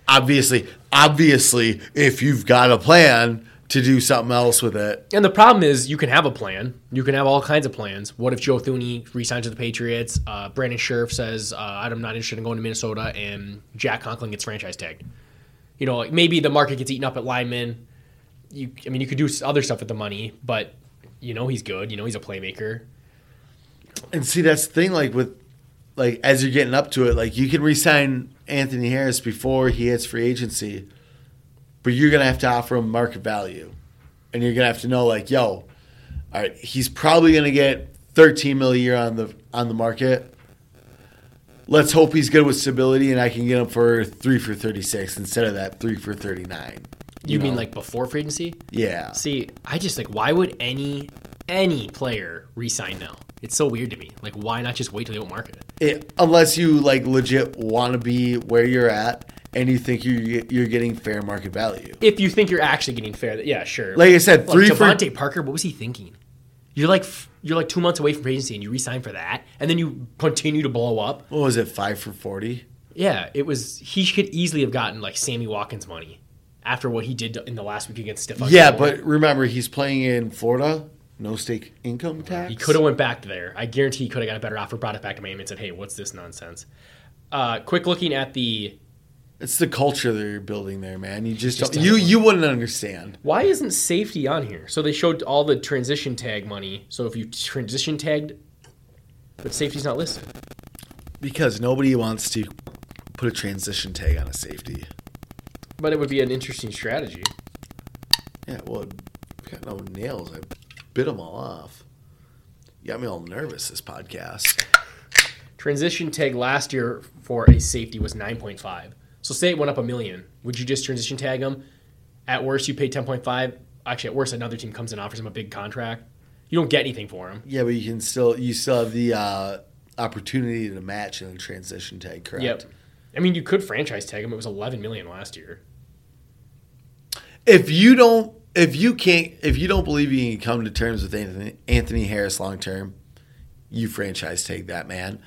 obviously, obviously, if you've got a plan to do something else with it. And the problem is, you can have a plan. You can have all kinds of plans. What if Joe Thuney resigns to the Patriots? Uh, Brandon Scherff says, uh, "I'm not interested in going to Minnesota," and Jack Conklin gets franchise tagged. You know, like maybe the market gets eaten up at linemen. You, I mean, you could do other stuff with the money, but you know he's good. You know he's a playmaker. And see, that's the thing. Like with, like as you're getting up to it, like you can resign Anthony Harris before he hits free agency, but you're gonna have to offer him market value, and you're gonna have to know, like, yo, all right, he's probably gonna get 13 mil a year on the on the market. Let's hope he's good with stability, and I can get him for three for 36 instead of that three for 39. You, mean know? like before free agency? Yeah. See, I just like why would any any player resign now? It's so weird to me. Like, why not just wait till they don't market it? Unless you like legit want to be where you're at and you think you're you're getting fair market value. If you think you're actually getting fair, yeah, sure. Like I said, three for DeVante Parker. What was he thinking? You're like you're like two months away from free agency, and you resign for that, and then you continue to blow up. what was it, five for forty? Yeah, it was. He could easily have gotten like Sammy Watkins money after what he did in the last week against Stephon. Yeah, Gilmore. but remember he's playing in Florida, no stake income tax. He could have went back there. I guarantee he could have got a better offer, brought it back to Miami, and said, "Hey, what's this nonsense?" Uh, quick looking at the It's the culture that you're building there, man. You just, just you you wouldn't understand. why isn't safety on here? So they showed all the transition tag money. So if you transition tagged, but safety's not listed. Because nobody wants to put a transition tag on a safety. But it would be an interesting strategy. Yeah, well, I've got no nails. I bit them all off. You got me all nervous this podcast. Transition tag last year for a safety was 9.5. So say it went up a million. Would you just transition tag them? At worst, you pay 10.5. Actually, at worst, another team comes and offers him a big contract. You don't get anything for him. Yeah, but you can still you still have the uh, opportunity to match in a transition tag, correct? Yep. I mean, you could franchise tag him. It was 11 million last year. If you don't, if you can't, if you don't believe you can come to terms with Anthony, Anthony Harris long term, you franchise tag that man.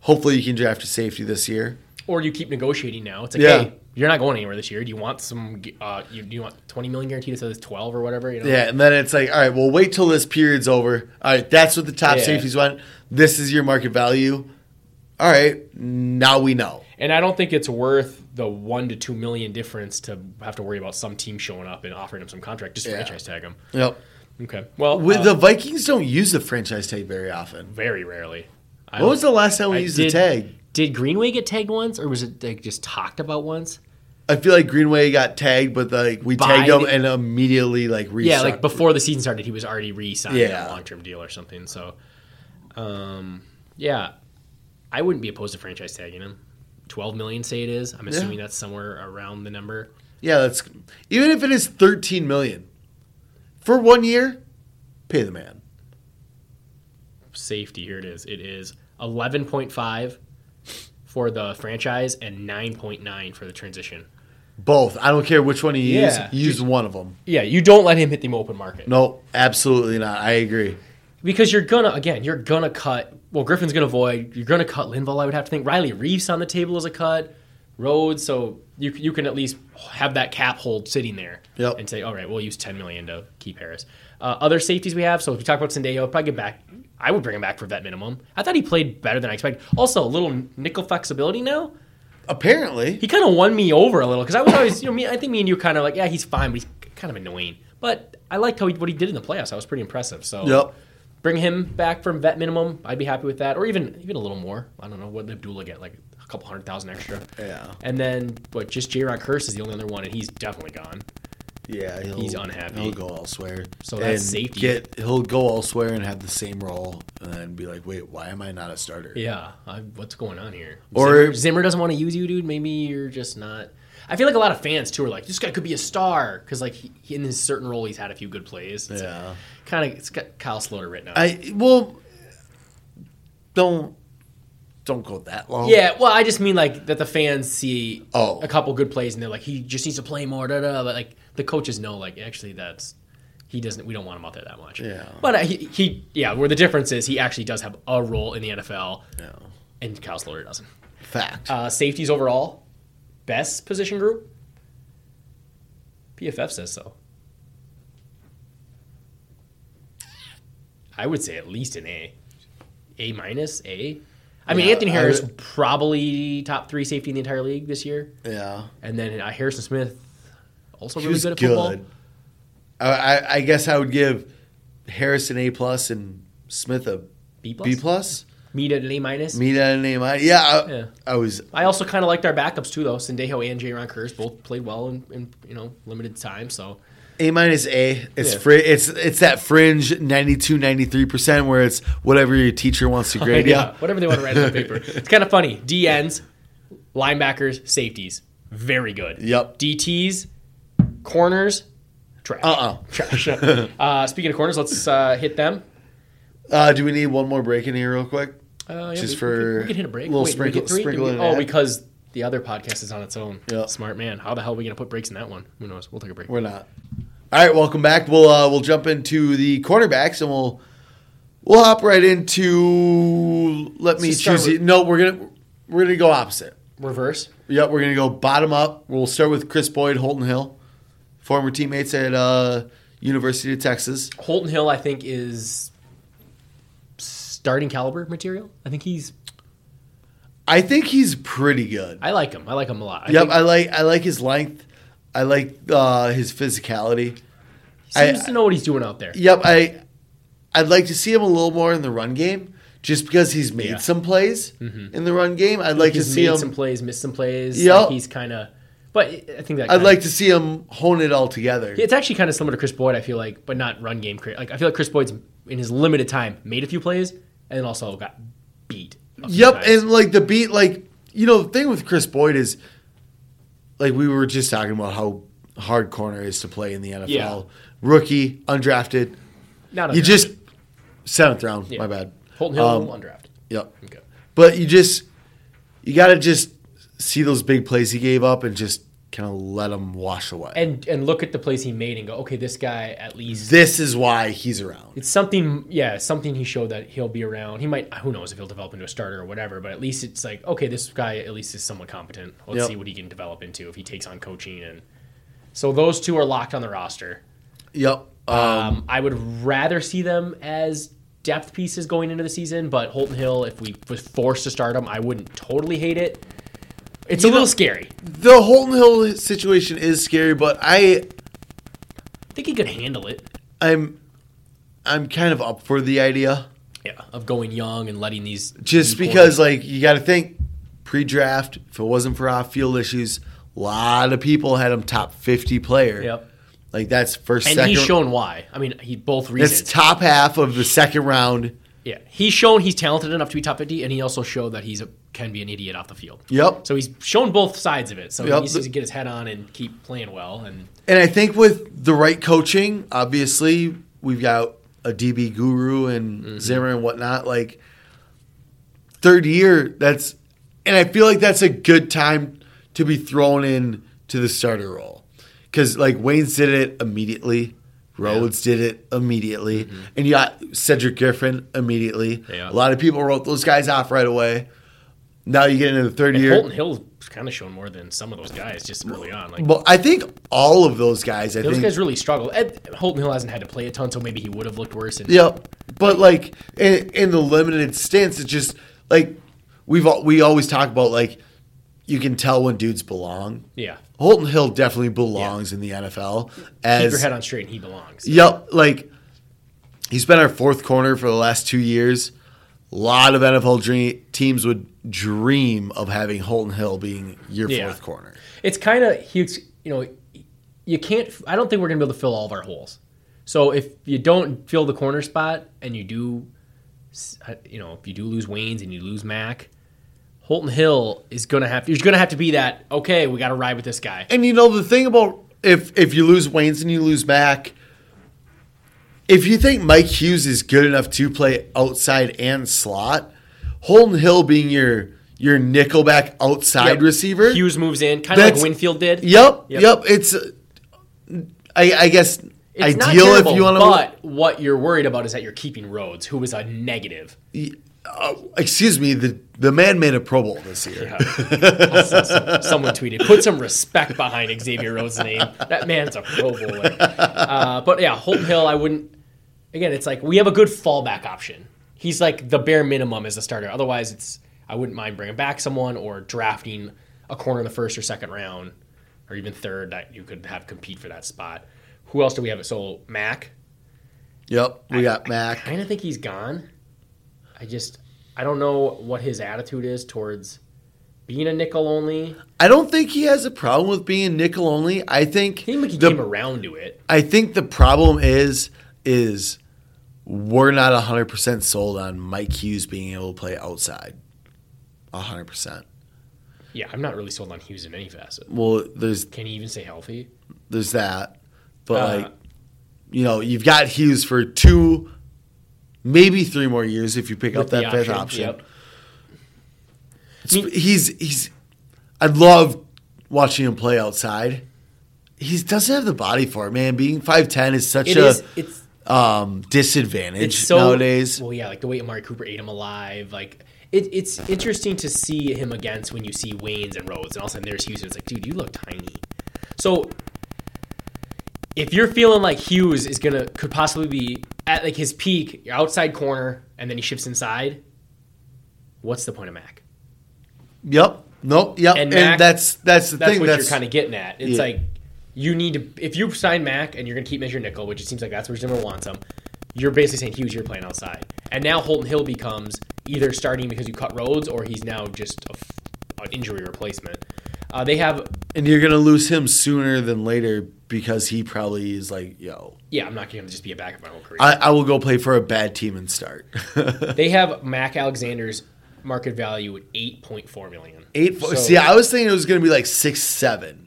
Hopefully, you can draft a safety this year. Or you keep negotiating now. It's like, Yeah. hey, you're not going anywhere this year. Do you want some? Uh, you, do you want 20 million guaranteed instead of 12 or whatever? You know? Yeah, and then it's like, all right, well, wait till this period's over. All right, that's what the top Yeah. safeties want. This is your market value. All right, now we know. And I don't think it's worth the one to two million difference to have to worry about some team showing up and offering him some contract. Just Yeah. franchise tag him. Yep. Okay. Well, With uh, the Vikings don't use the franchise tag very often. very rarely. I When was the last time we I used did- the tag? Did Greenway get tagged once, or was it like just talked about once? I feel like Greenway got tagged, but like we By tagged him the- and immediately like restruck. Yeah, like before the season started, he was already re-signed Yeah. a long-term deal or something. So, um, yeah, I wouldn't be opposed to franchise tagging him. Twelve million, say it is. I'm assuming that's somewhere around the number. Yeah, that's even if it is thirteen million for one year, pay the man. Safety here it is. It is eleven point five for the franchise and nine point nine for the transition. Both. I don't care which one you use. Yeah. Use one of them. Yeah, you don't let him hit the open market. No, absolutely not. I agree. because you're gonna again you're gonna cut well griffen's gonna void you're gonna cut linval i would have to think riley reeves on the table as a cut Rhodes, so you you can at least have that cap hold sitting there Yep. and say all right we'll use 10 million to keep harris uh, other safeties we have so if we talk about Sendejo, probably get back i would bring him back for vet minimum i thought he played better than i expected also a little nickel flexibility now Apparently, he kind of won me over a little because I was always, you know, me. I think me and you kind of like, yeah, he's fine, but he's kind of annoying. But I liked how he, what he did in the playoffs. That was pretty impressive. So, Yep. Bring him back from vet minimum. I'd be happy with that, or even even a little more. I don't know what did Abdullah get, like a couple hundred thousand extra. Yeah. And then, but just Jayron Kearse is the only other one, and he's definitely gone. yeah, He's unhappy. He'll go elsewhere. So that's And safety. Get he'll go elsewhere and have the same role, and then be like, wait, why am I not a starter? Yeah, I, what's going on here? Or- Zimmer, Zimmer doesn't want to use you, dude. Maybe you're just not. I feel like a lot of fans too are like, this guy could be a star because like he, in his certain role he's had a few good plays. It's Yeah. Kind of it's got Kyle Sloter written out. I well, don't don't go that long. yeah, well, I just mean like that the fans see Oh. a couple good plays and they're like, he just needs to play more. Da, da, but like the coaches know, like actually that's he doesn't. We don't want him out there that much. Yeah. But uh, he, he yeah, where the difference is he actually does have a role in the NFL, No. and Kyle Sloter doesn't. Fact. Uh, safeties overall, best position group. PFF says so. I would say at least an A, A minus, A. I mean, Yeah, Anthony Harris would- probably top three safety in the entire league this year, Yeah. and then uh, Harrison Smith also really good good. at football. I, I, I guess I would give Harrison A plus and Smith a B plus? B plus. Meet at an A minus. Me that name. minus. yeah, I, Yeah. I was. I also kind of liked our backups too, though. Sendejo and Jayron Kearse both played well in, in you know limited time. So A minus A. It's Yeah. fri- It's it's that fringe 92, 93 percent where it's whatever your teacher wants to grade yeah, you. whatever they want to write on the paper. It's kind of funny. DNs, linebackers, safeties, very good. Yep. DTs, corners, trash. Uh-uh. Trash. uh, speaking of corners, let's uh, hit them. Uh, do we need one more break in here real quick? Uh, yeah, Just we, for we could, we could hit a break. little Wait, did we sprinkle- get three? Did we- in oh, because the other podcast is on its own. Yeah. Smart man. How the hell are we gonna put breaks in that one? Who knows? We'll take a break. We're not. All right, welcome back. We'll uh, we'll jump into the cornerbacks and we'll we'll hop right into. Let me choose. with- No, we're gonna we're gonna go opposite. Reverse. Yep, we're gonna go bottom up. We'll start with Chris Boyd, Holton Hill, former teammates at uh, University of Texas. Holton Hill, I think, is starting caliber material. I think he's. I think he's pretty good. I like him. I like him a lot. I yep, think I like I like his length. I like uh, his physicality. he seems I- to know what he's doing out there. Yep, I I'd like to see him a little more in the run game, just because he's made Yeah. Mm-hmm. some plays in the run game. I'd like to see made him. some plays, missed some plays. Yeah, Like he's kind of. But I think that I'd like to see him hone it all together. It's actually kind of similar to Chris Boyd. I feel like, but not run game. Like I feel like Chris Boyd's in his limited time made a few plays and then also got beat. Yep, times. and like the beat, like you know, the thing with Chris Boyd is, like we were just talking about how hard corner is to play in the NFL. Yeah. Rookie, undrafted, not you just seventh round. Yeah. My bad. Holton Hill um, undrafted. Yep. Okay. But you just you got to just see those big plays he gave up and just kind of let them wash away. And and look at the plays he made and go, okay, this guy at least this is why he's around. it's something. Yeah, something he showed that he'll be around. He might. Who knows if he'll develop into a starter or whatever. But at least it's like, okay, this guy at least is somewhat competent. Let's Yep. see what he can develop into if he takes on coaching and. So those two are locked on the roster. Yep. Um, Um, I would rather see them as depth pieces going into the season, but Holton Hill, if we was forced to start him, I wouldn't totally hate it. It's a You know- little scary. the Holton Hill situation is scary, but I I think he could handle it. I'm I'm kind of up for the idea. Yeah, of going young and letting these Just these because like you got to think pre-draft, if it wasn't for off-field issues, a lot of people had him top 50 player. Yep. Like that's first and second he's shown why. I mean, he both reasons. It's top half of the second round. yeah, he's shown he's talented enough to be top fifty, and he also showed that he's a, can be an idiot off the field. Yep. So he's shown both sides of it. So Yep. he needs to get his head on and keep playing well. And And I think with the right coaching, obviously we've got a DB guru and Mm-hmm. Zimmer and whatnot. Like third year, that's and I feel like that's a good time to be thrown in to the starter role because like Waynes did it immediately. Rhodes did it immediately, and you got Cedric Griffin immediately. Mm-hmm. Yeah. A lot of people wrote those guys off right away. Now you get into the third and year. Holton Hill's kind of shown more than some of those guys just early on. Like Well, I think all of those guys. I those think guys really struggled. Ed, Holton Hill hasn't had to play a ton, so maybe he would have looked worse. And Yep. But like in, in the limited stints, it's just like we've we always talk about like you can tell when dudes belong. yeah, Holton Hill definitely belongs in the NFL. keep As your head on straight, and he belongs. yep, like he's been our fourth corner for the last two years. A lot of NFL dream, teams would dream of having Holton Hill being your Yeah. fourth corner. It's kind of huge. You know, you can't. I don't think we're gonna be able to fill all of our holes. So if you don't fill the corner spot and you do, uh, you know, if you do lose Waynes and you lose Mac, Holton Hill is gonna have. You're gonna have to be that. Okay, we got to ride with this guy. And you know the thing about if if you lose Waynes and you lose Mac, if you think Mike Hughes is good enough to play outside and slot, Holton Hill being your your nickelback outside Yep. receiver. Hughes moves in, kind of like Winfield did. Yep, Yep. yep, It's uh, I, I guess It's ideal terrible, if you want to. But what you're worried about is that you're keeping Rhodes, who was a negative. excuse me, the the man made a Pro Bowl this year. Someone tweeted, "Put some respect behind Xavier Rhodes' name. That man's a Pro Bowler." Uh, but yeah, Holton Hill, I wouldn't. again, it's like we have a good fallback option. He's like the bare minimum as a starter. Otherwise, it's I wouldn't mind bringing back someone or drafting a corner in the first or second round, or even third that you could have compete for that spot. Who else do we have? So Mac. Yep, we got Mac. I kind of think he's gone. I just I don't know what his attitude is towards being a nickel only. I don't think he has a problem with being nickel only. I think I think he the came around to it. I think the problem is is we're not hundred percent sold on Mike Hughes being able to play outside. hundred percent. Yeah, I'm not really sold on Hughes in any facet. Well, there's Can he even stay healthy? there's that, but Uh, like you know, you've got Hughes for two, maybe three more years if you pick up that fifth option. Yep. It's- he's he's. I love watching him play outside. He doesn't have the body for it, man. Being five ten is such It a is. It's um, disadvantage so nowadays. Well, yeah, like the way Amari Cooper ate him alive. Like it, it's interesting to see him against when you see Waynes and Rhodes, and all of a sudden there's Hughes. And it's like, dude, you look tiny. So if you're feeling like Hughes is gonna could possibly be at like his peak, outside corner, and then he shifts inside, what's the point of Mac? Yep. Nope. Yep. And And, that's that's the That's thing. what That's you're kind of getting at. It's Yeah. like you need to if you sign Mac and you're going to keep your nickel, which it seems like that's where Zimmer wants him. You're basically saying Hughes, you're playing outside, and now Holton Hill becomes either starting because you cut Rhodes, or he's now just a an injury replacement. Uh, they have, and you're gonna lose him sooner than later because he probably is like, yo, yeah, I'm not going to just be a backup my whole career. I, I will go play for a bad team and start. they have Mac Alexander's market value at 8.4 million. Eight. So- see, I was thinking it was gonna be like six, seven.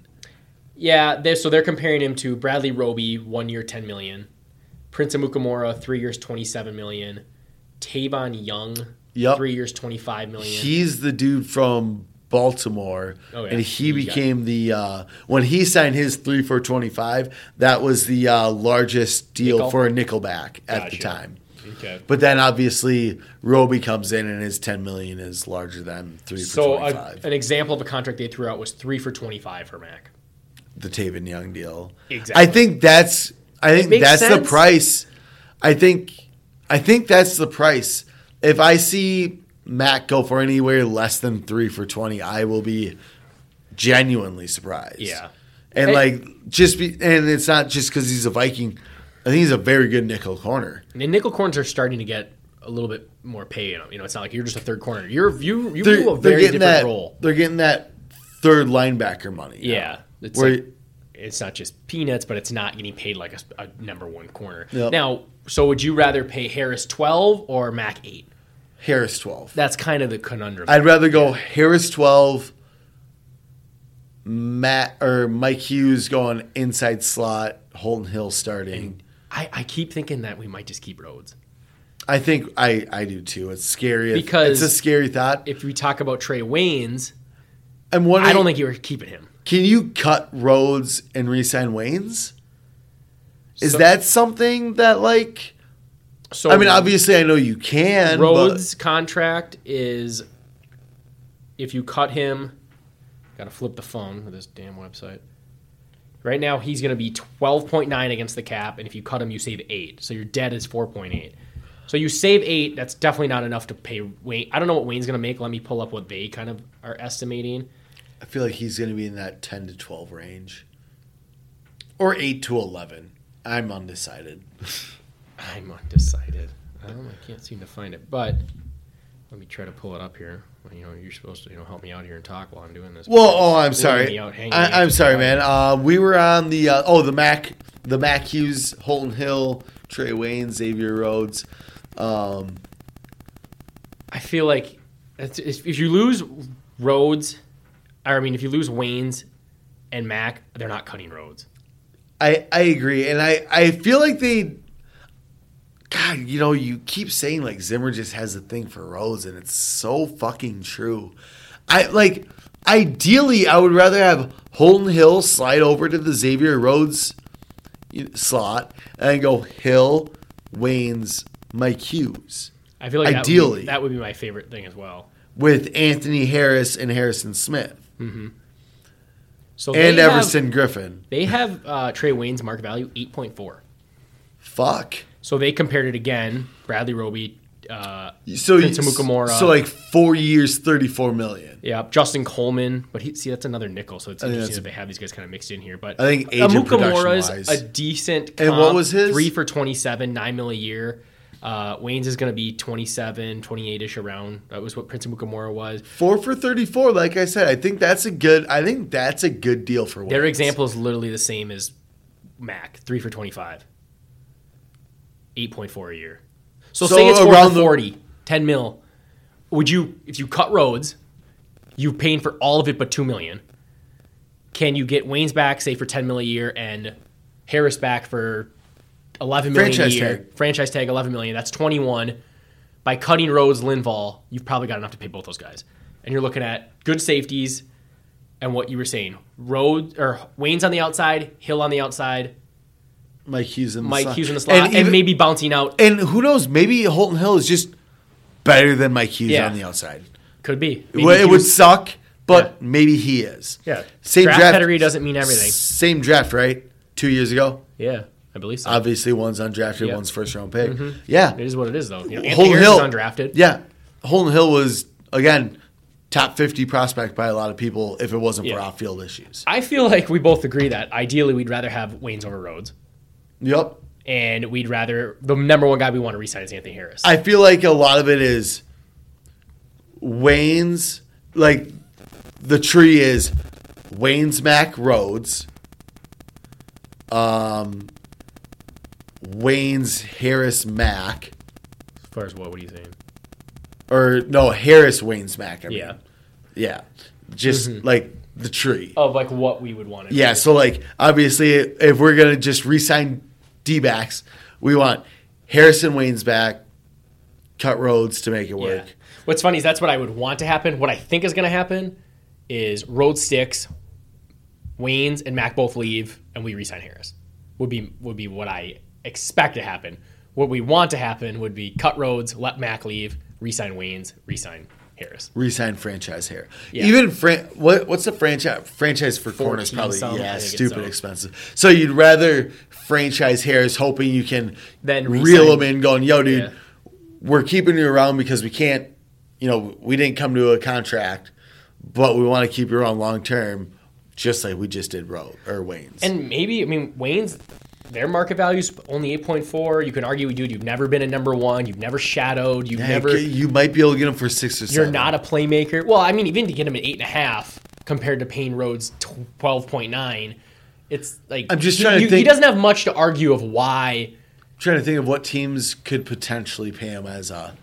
Yeah, they're, so they're comparing him to Bradley Roby, one year, ten million. Prince Amukamara, three years, twenty-seven million. Tavon Young, Yup. three years, twenty-five million. He's the dude from Baltimore, Oh, yeah. and he He became the uh, when he signed his three for twenty five. That was the uh, largest deal Nickel? for a nickelback at the time. okay. But then obviously Roby comes in and his ten million is larger than three for So twenty a, five. an example of a contract they threw out was three for twenty-five for Mac. The Tavon Young deal. Exactly. I think that's I think that's the price. I think I think that's the price. If I see Matt go for anywhere less than three for twenty, I will be genuinely surprised. Yeah. And Hey- like just be and it's not just because he's a Viking. I think he's a very good nickel corner. And nickel corners are starting to get a little bit more pay. You know, you know it's not like you're just a third corner. You're you you They're, do a very getting different that role. they're getting that third linebacker money. Yeah, it's Where- like, it's not just peanuts, but it's not getting paid like a, a number one corner. Yep. Now, so would you rather pay Harris twelve or Mac eight? Harris twelve. That's kind of the conundrum. I'd rather go Harris twelve, Matt or Mike Hughes going inside slot, Holton Hill starting. I, I keep thinking that we might just keep Rhodes. I think I, I do too. It's scary. Because it's a scary thought. If we talk about Trey Waynes, I'm wondering. I don't think you were keeping him. Can you cut Rhodes and resign Waynes? Is So- that something that like? So I mean, obviously, I know you can. Rhodes' contract is if you cut him, got to flip the phone with this damn website. Right now, he's going to be 12.9 against the cap, and if you cut him, you save eight. So your debt is 4.8. So you save eight. That's definitely not enough to pay Wayne. I don't know what Waynes going to make. Let me pull up what they kind of are estimating. I feel like he's going to be in that ten to twelve range, or eight to eleven. I'm undecided. I'm undecided. Um, I can't seem to find it, but let me try to pull it up here. You know, you're supposed to you know help me out here and talk while I'm doing this. Well, oh, I'm sorry. out I, I'm sorry, man. Uh, we were on the uh, oh the Mac the Mac Hughes, Holton Hill, Trey Wayne, Xavier Rhodes. Um, I feel like if if you lose Rhodes, I mean, if you lose Waynes and Mac, they're not cutting Rhodes. I I agree, and I I feel like they. God, you know, you keep saying like Zimmer just has a thing for Rhodes, and it's so fucking true. I like. Ideally, I would rather have Holton Hill slide over to the Xavier Rhodes slot and go Hill, Waynes, Mike Hughes. I feel like that would be- Ideally. that would be my favorite thing as well. with Anthony Harris and Harrison Smith So and they have- Everson Griffen. they have uh, Trey Wayne's market value eight point four. Fuck. So they compared it again. Bradley Roby, uh, So Prince Amukamara. So like four years, thirty-four million. yeah, Justin Coleman, but he, see that's another nickel. So it's interesting that they have these guys kind of mixed in here. But I think age is a decent. And what was his? Three for twenty-seven, nine mil a year. Uh, Waynes is going to be 27, 28 ish around. That was what Prince Amukamara was. Four for thirty-four. Like I said, I think that's a good. I think that's a good deal for Their example is literally the same as Mac, three for 25, 8.4 a year. So, So say it's four around for the- 10 mil. Would you, if you cut Rhodes, you're paying for all of it but 2 million. Can you get Waynes back, say, for 10 mil a year and Harris back for 11 million Franchise a year? tag. Franchise tag, 11 million. That's 21. By cutting Rhodes, Linval, you've probably got enough to pay both those guys. And you're looking at good safeties, and what you were saying, Road or Waynes on the outside, Hill on the outside, Mike Hughes in the Mike slot. Hughes in the slot, and, even- maybe bouncing out. And who knows? Maybe Holton Hill is just better than Mike Hughes Yeah. on the outside. Could be. Well, it would suck, but Yeah. maybe he is. Yeah. Same draft, draft. pedigree doesn't mean everything. Same draft, right? Two years ago. Yeah, I believe so. Obviously, one's undrafted, Yeah. Mm-hmm. one's first round pick. Yeah. it is what it is, though. You know, Holton Hill is undrafted. Yeah, Holton Hill was again top fifty prospect by a lot of people if it wasn't for off field issues. I feel like we both agree that ideally we'd rather have Waynes over Rhodes, Yep. and we'd rather the number one guy we want to resign is Anthony Harris. I feel like a lot of it is Waynes like the tree is Waynes Mac Rhodes, um, Waynes Harris Mac, as far as what? What are you saying? or no Harris Waynes Mac. I mean. Yeah, yeah, just mm-hmm. like the tree. of like what we would want to. Yeah, do. so like obviously, if we're gonna just re-sign D backs, we want Harrison Waynes back, cut Rhodes to make it work. Yeah. What's funny is that's what I would want to happen. What I think is going to happen is Rhodes sticks, Waynes and Mac both leave, and we resign Harris. Would be would be what I expect to happen. What we want to happen would be cut Rhodes, let Mac leave, resign Waynes, resign Harris. Re-sign franchise here. Yeah. Even fran- what what's the franchise franchise for corners? Probably some, yeah, stupid so. expensive. So you'd rather franchise Harris, hoping you can Then reel him in, going, "Yo, dude, Yeah. we're keeping you around because we can't, you know, we didn't come to a contract, but we want to keep you around long term." Just like we just did Ro or Waynes. And maybe I mean Waynes their market value's only eight point four. You can argue, dude, you've never been a number one, you've never shadowed, you've Yeah, never you might be able to get him for six or seven. You're not a playmaker. Well, I mean, even to get him at eight and a half compared to Payne point nine, it's like I'm just trying to you- He doesn't have much to argue of why. trying to think of what teams could potentially pay him as a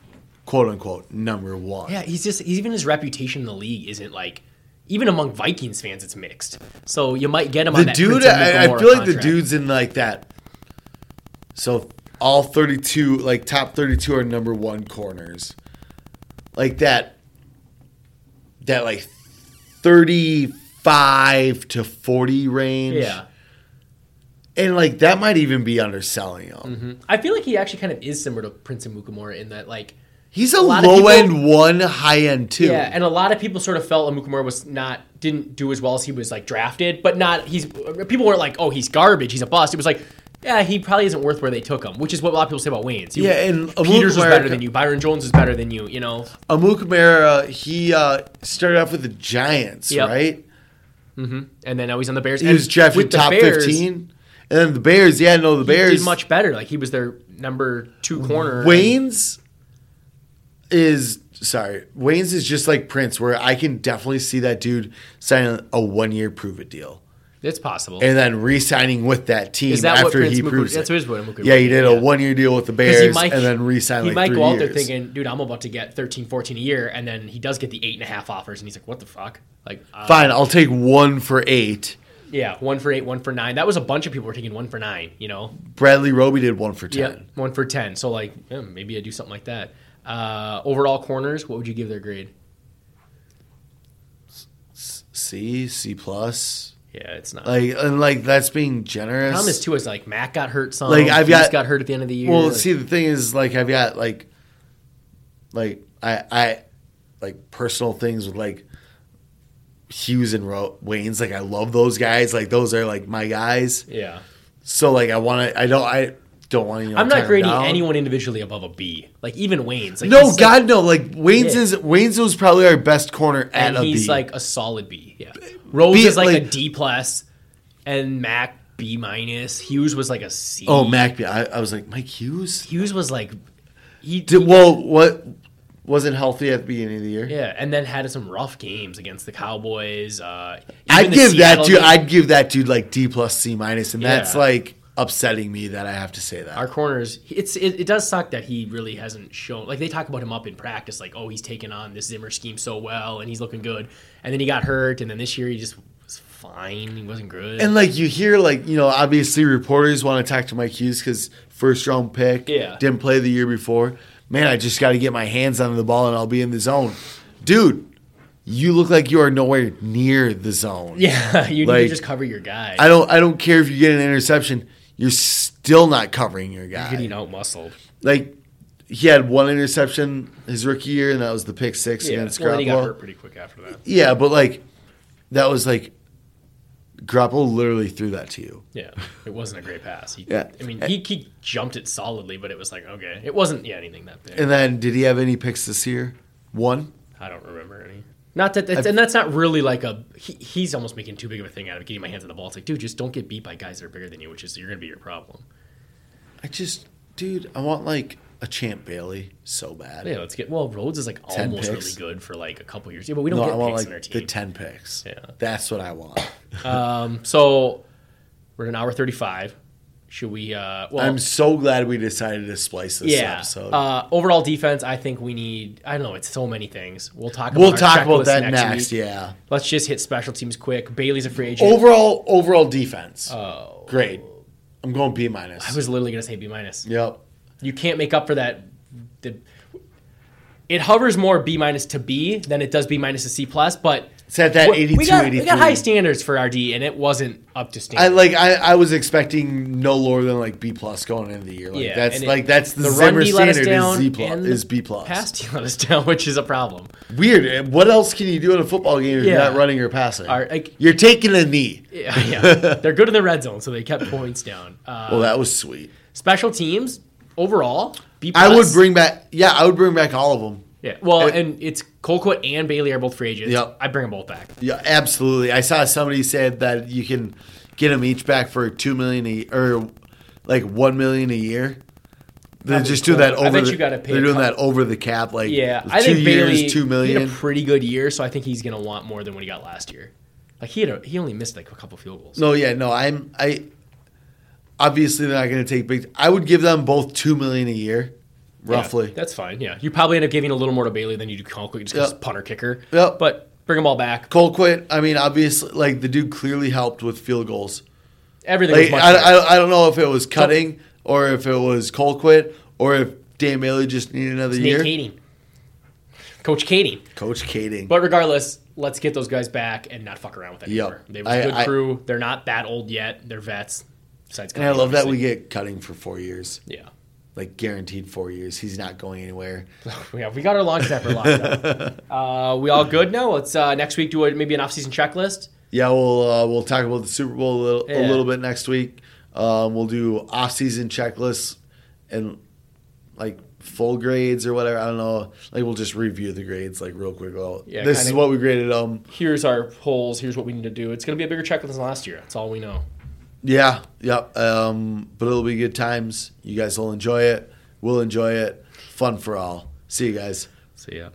quote unquote number one. Yeah, he's just even his reputation in the league isn't like. Even among Vikings fans, it's mixed. So you might get him on the that. dude, I, I feel like the dudes in like that. So all thirty-two, like top thirty-two, are number one corners, like that. That like thirty-five to forty range. Yeah, and like that might even be underselling him. Mm-hmm. I feel like he actually kind of is similar to Prince Amukamara in that like He's a, of low people- end one, high end two. Yeah, and a lot of people sort of felt Amukamara was not didn't do as well as he was like drafted, but not he's people weren't like, oh, he's garbage, he's a bust. It was like, yeah, he probably isn't worth where they took him, which is what a lot of people say about Waynes. He- Yeah, and Peters was better than you, Byron Jones is better than you, you know. Amukamara, he uh, started off with the Giants, Yep. right? And then now he's on the Bears. He And was drafted top Bears, fifteen, and then the Bears. Yeah, no, the He Bears. did much better. Like he was their number two corner. Waynes is sorry. Waynes is just like Prince, where I can definitely see that dude signing a one year prove it deal, it's possible. and then re-signing with that team that after he Muku- proves that's it. what is what Muku- yeah, he did yeah. a one year deal with the Bears, might, and then re-signed he like might three go out there thinking, dude, I'm about to get 13, 14 a year, and then he does get the eight and a half offers, and he's like, what the fuck? Like, uh, Fine, I'll take one for eight. Yeah, one for eight, one for nine. That was a bunch of people were taking one for nine. You know, Bradley Roby did one for ten. yeah, one for ten. So like, yeah, maybe I do something like that. Uh, overall corners, what would you give their grade? C, C plus. Yeah, it's not. Like and like that's being generous. problem is too is like Mac got hurt some. Like, I've got- got hurt at the end of the year. Well, Like, see, the thing is, like, I've got like, like I, I, like personal things with like Hughes and Ro- Waynes. Like, I love those guys. Like, those are like my guys. yeah, So, like, I want to. I don't. I don't want to. You know, I'm not grading anyone individually above a B. Like even Waynes. Like, No, God, like, no. Like Waynes Yeah. is Waynes was probably our best corner at and a he's B. like a solid B. Yeah. Rose B- is like, a like- D plus, and Mac B minus. Hughes was like a C. oh, Mac. I, I was like Mike Hughes. Hughes was like, he Did, well, what wasn't healthy at the beginning of the year? yeah, and then had some rough games against the Cowboys. Uh, I'd give Seattle that dude. game. I'd give that dude like D plus C minus, and that's like upsetting me that I have to say that. our corners. It's it, it does suck that he really hasn't shown. Like they talk about him up in practice, like oh he's taken on this Zimmer scheme so well and he's looking good, and then he got hurt, and then this year he just was fine. He wasn't good. and like you hear, like you know, obviously reporters want to talk to Mike Hughes because first round pick, Yeah. didn't play the year before. Man, I just got to get my hands on the ball and I'll be in the zone, dude. You look like you are nowhere near the zone. yeah, you need to just cover your guy. I don't. I don't care if you get an interception. You're still not covering your guy. You're getting out muscled. like he had one interception his rookie year, and that was the pick six Yeah, against well, he got hurt pretty quick after that. Yeah, but like that was like Garoppolo literally threw that to you. Yeah, it wasn't a great pass. He, Yeah. I mean, he, he jumped it solidly, but it was like okay, it wasn't yeah anything that big. And then did he have any picks this year? One. I don't remember any. Not that, that's, and that's not really like a. He, he's almost making too big of a thing out of getting my hands on the ball. It's like, dude, just don't get beat by guys that are bigger than you, which is you're gonna be your problem. I just, dude, I want like a Champ Bailey so bad. Yeah, let's get. Well, Rhodes is like 10 almost picks? really good for like a couple years. Yeah, but we don't No, I get want picks in our team. the ten picks. Yeah. that's what I want. Um, so we're at an hour thirty-five. Should we? Uh, well, I'm so glad we decided to splice this yeah. episode. Uh, overall defense, I think we need. I don't know. It's so many things. We'll talk. About we'll talk about that next. week. Yeah. Let's just hit special teams quick. Bailey's a free agent. Overall, overall defense. Oh, Great. I'm going B minus. I was literally gonna say B minus. Yep. You can't make up for that. The, it hovers more B minus to B than it does B minus to C plus, but At that we- 82, we got, 83. we got high standards for our D, and it wasn't up to standard. I like. I, I was expecting no lower than like B plus going into the year. Like yeah, that's and it- like that's the, run Zimmer D let us standard is Z plus is B plus. Pass D let us down, which is a problem. Weird. What else can you do in a football game if you're not running or passing? Our- like- you're taking a knee. Yeah, yeah. they're good in the red zone, so they kept points down. Uh, Well, that was sweet. special teams overall, B I plus. would bring back. Yeah, I would bring back all of them. Yeah, well, It- and it's Colquitt and Bailey are both free agents. Yep. I bring them both back. Yeah, absolutely. I saw somebody said that you can get them each back for two million a or like one million a year. They're just cool. that I over. bet the, you gotta pay They're doing that over the cap. Like Yeah, two I think years, Bailey two He had a pretty good year, so I think he's going to want more than what he got last year. Like he had a, he only missed like a couple field goals. No, yeah, no. I'm I. Obviously, they're not going to take big. I would give them both two million a year, Yeah, roughly. that's fine. Yeah, you probably end up giving a little more to Bailey than you do Colquitt just because Yep. punter kicker. Yep. But bring them all back. Colquitt. I mean, obviously, like the dude clearly helped with field goals. Everything Like was much I. I, I don't know if it was Cutting or if it was Colquitt or if Dan Bailey just needed another Nate year. Kading. Coach Kading. Coach Kading. But regardless, let's get those guys back and not fuck around with it Yep. anymore. They were a good I- crew. They're not that old yet. They're vets. Besides, and I love that we get Cutting for four years, Yeah. Like guaranteed four years. He's not going anywhere. Yeah, we got our long snapper locked up. Uh, we all good now? Let's uh, next week do a, maybe an off-season checklist. Yeah, we'll uh, we'll talk about the Super Bowl a little, a little bit next week. Um, we'll do off season checklists and like full grades or whatever. I don't know. Like we'll just review the grades like real quick. Well, Yeah, this is what we graded them. Here's our polls. Here's what we need to do. It's going to be a bigger checklist than last year. That's all we know. Yeah, yep. Um, but it'll be good times. You guys will enjoy it. We'll enjoy it. Fun for all. See you guys. See ya.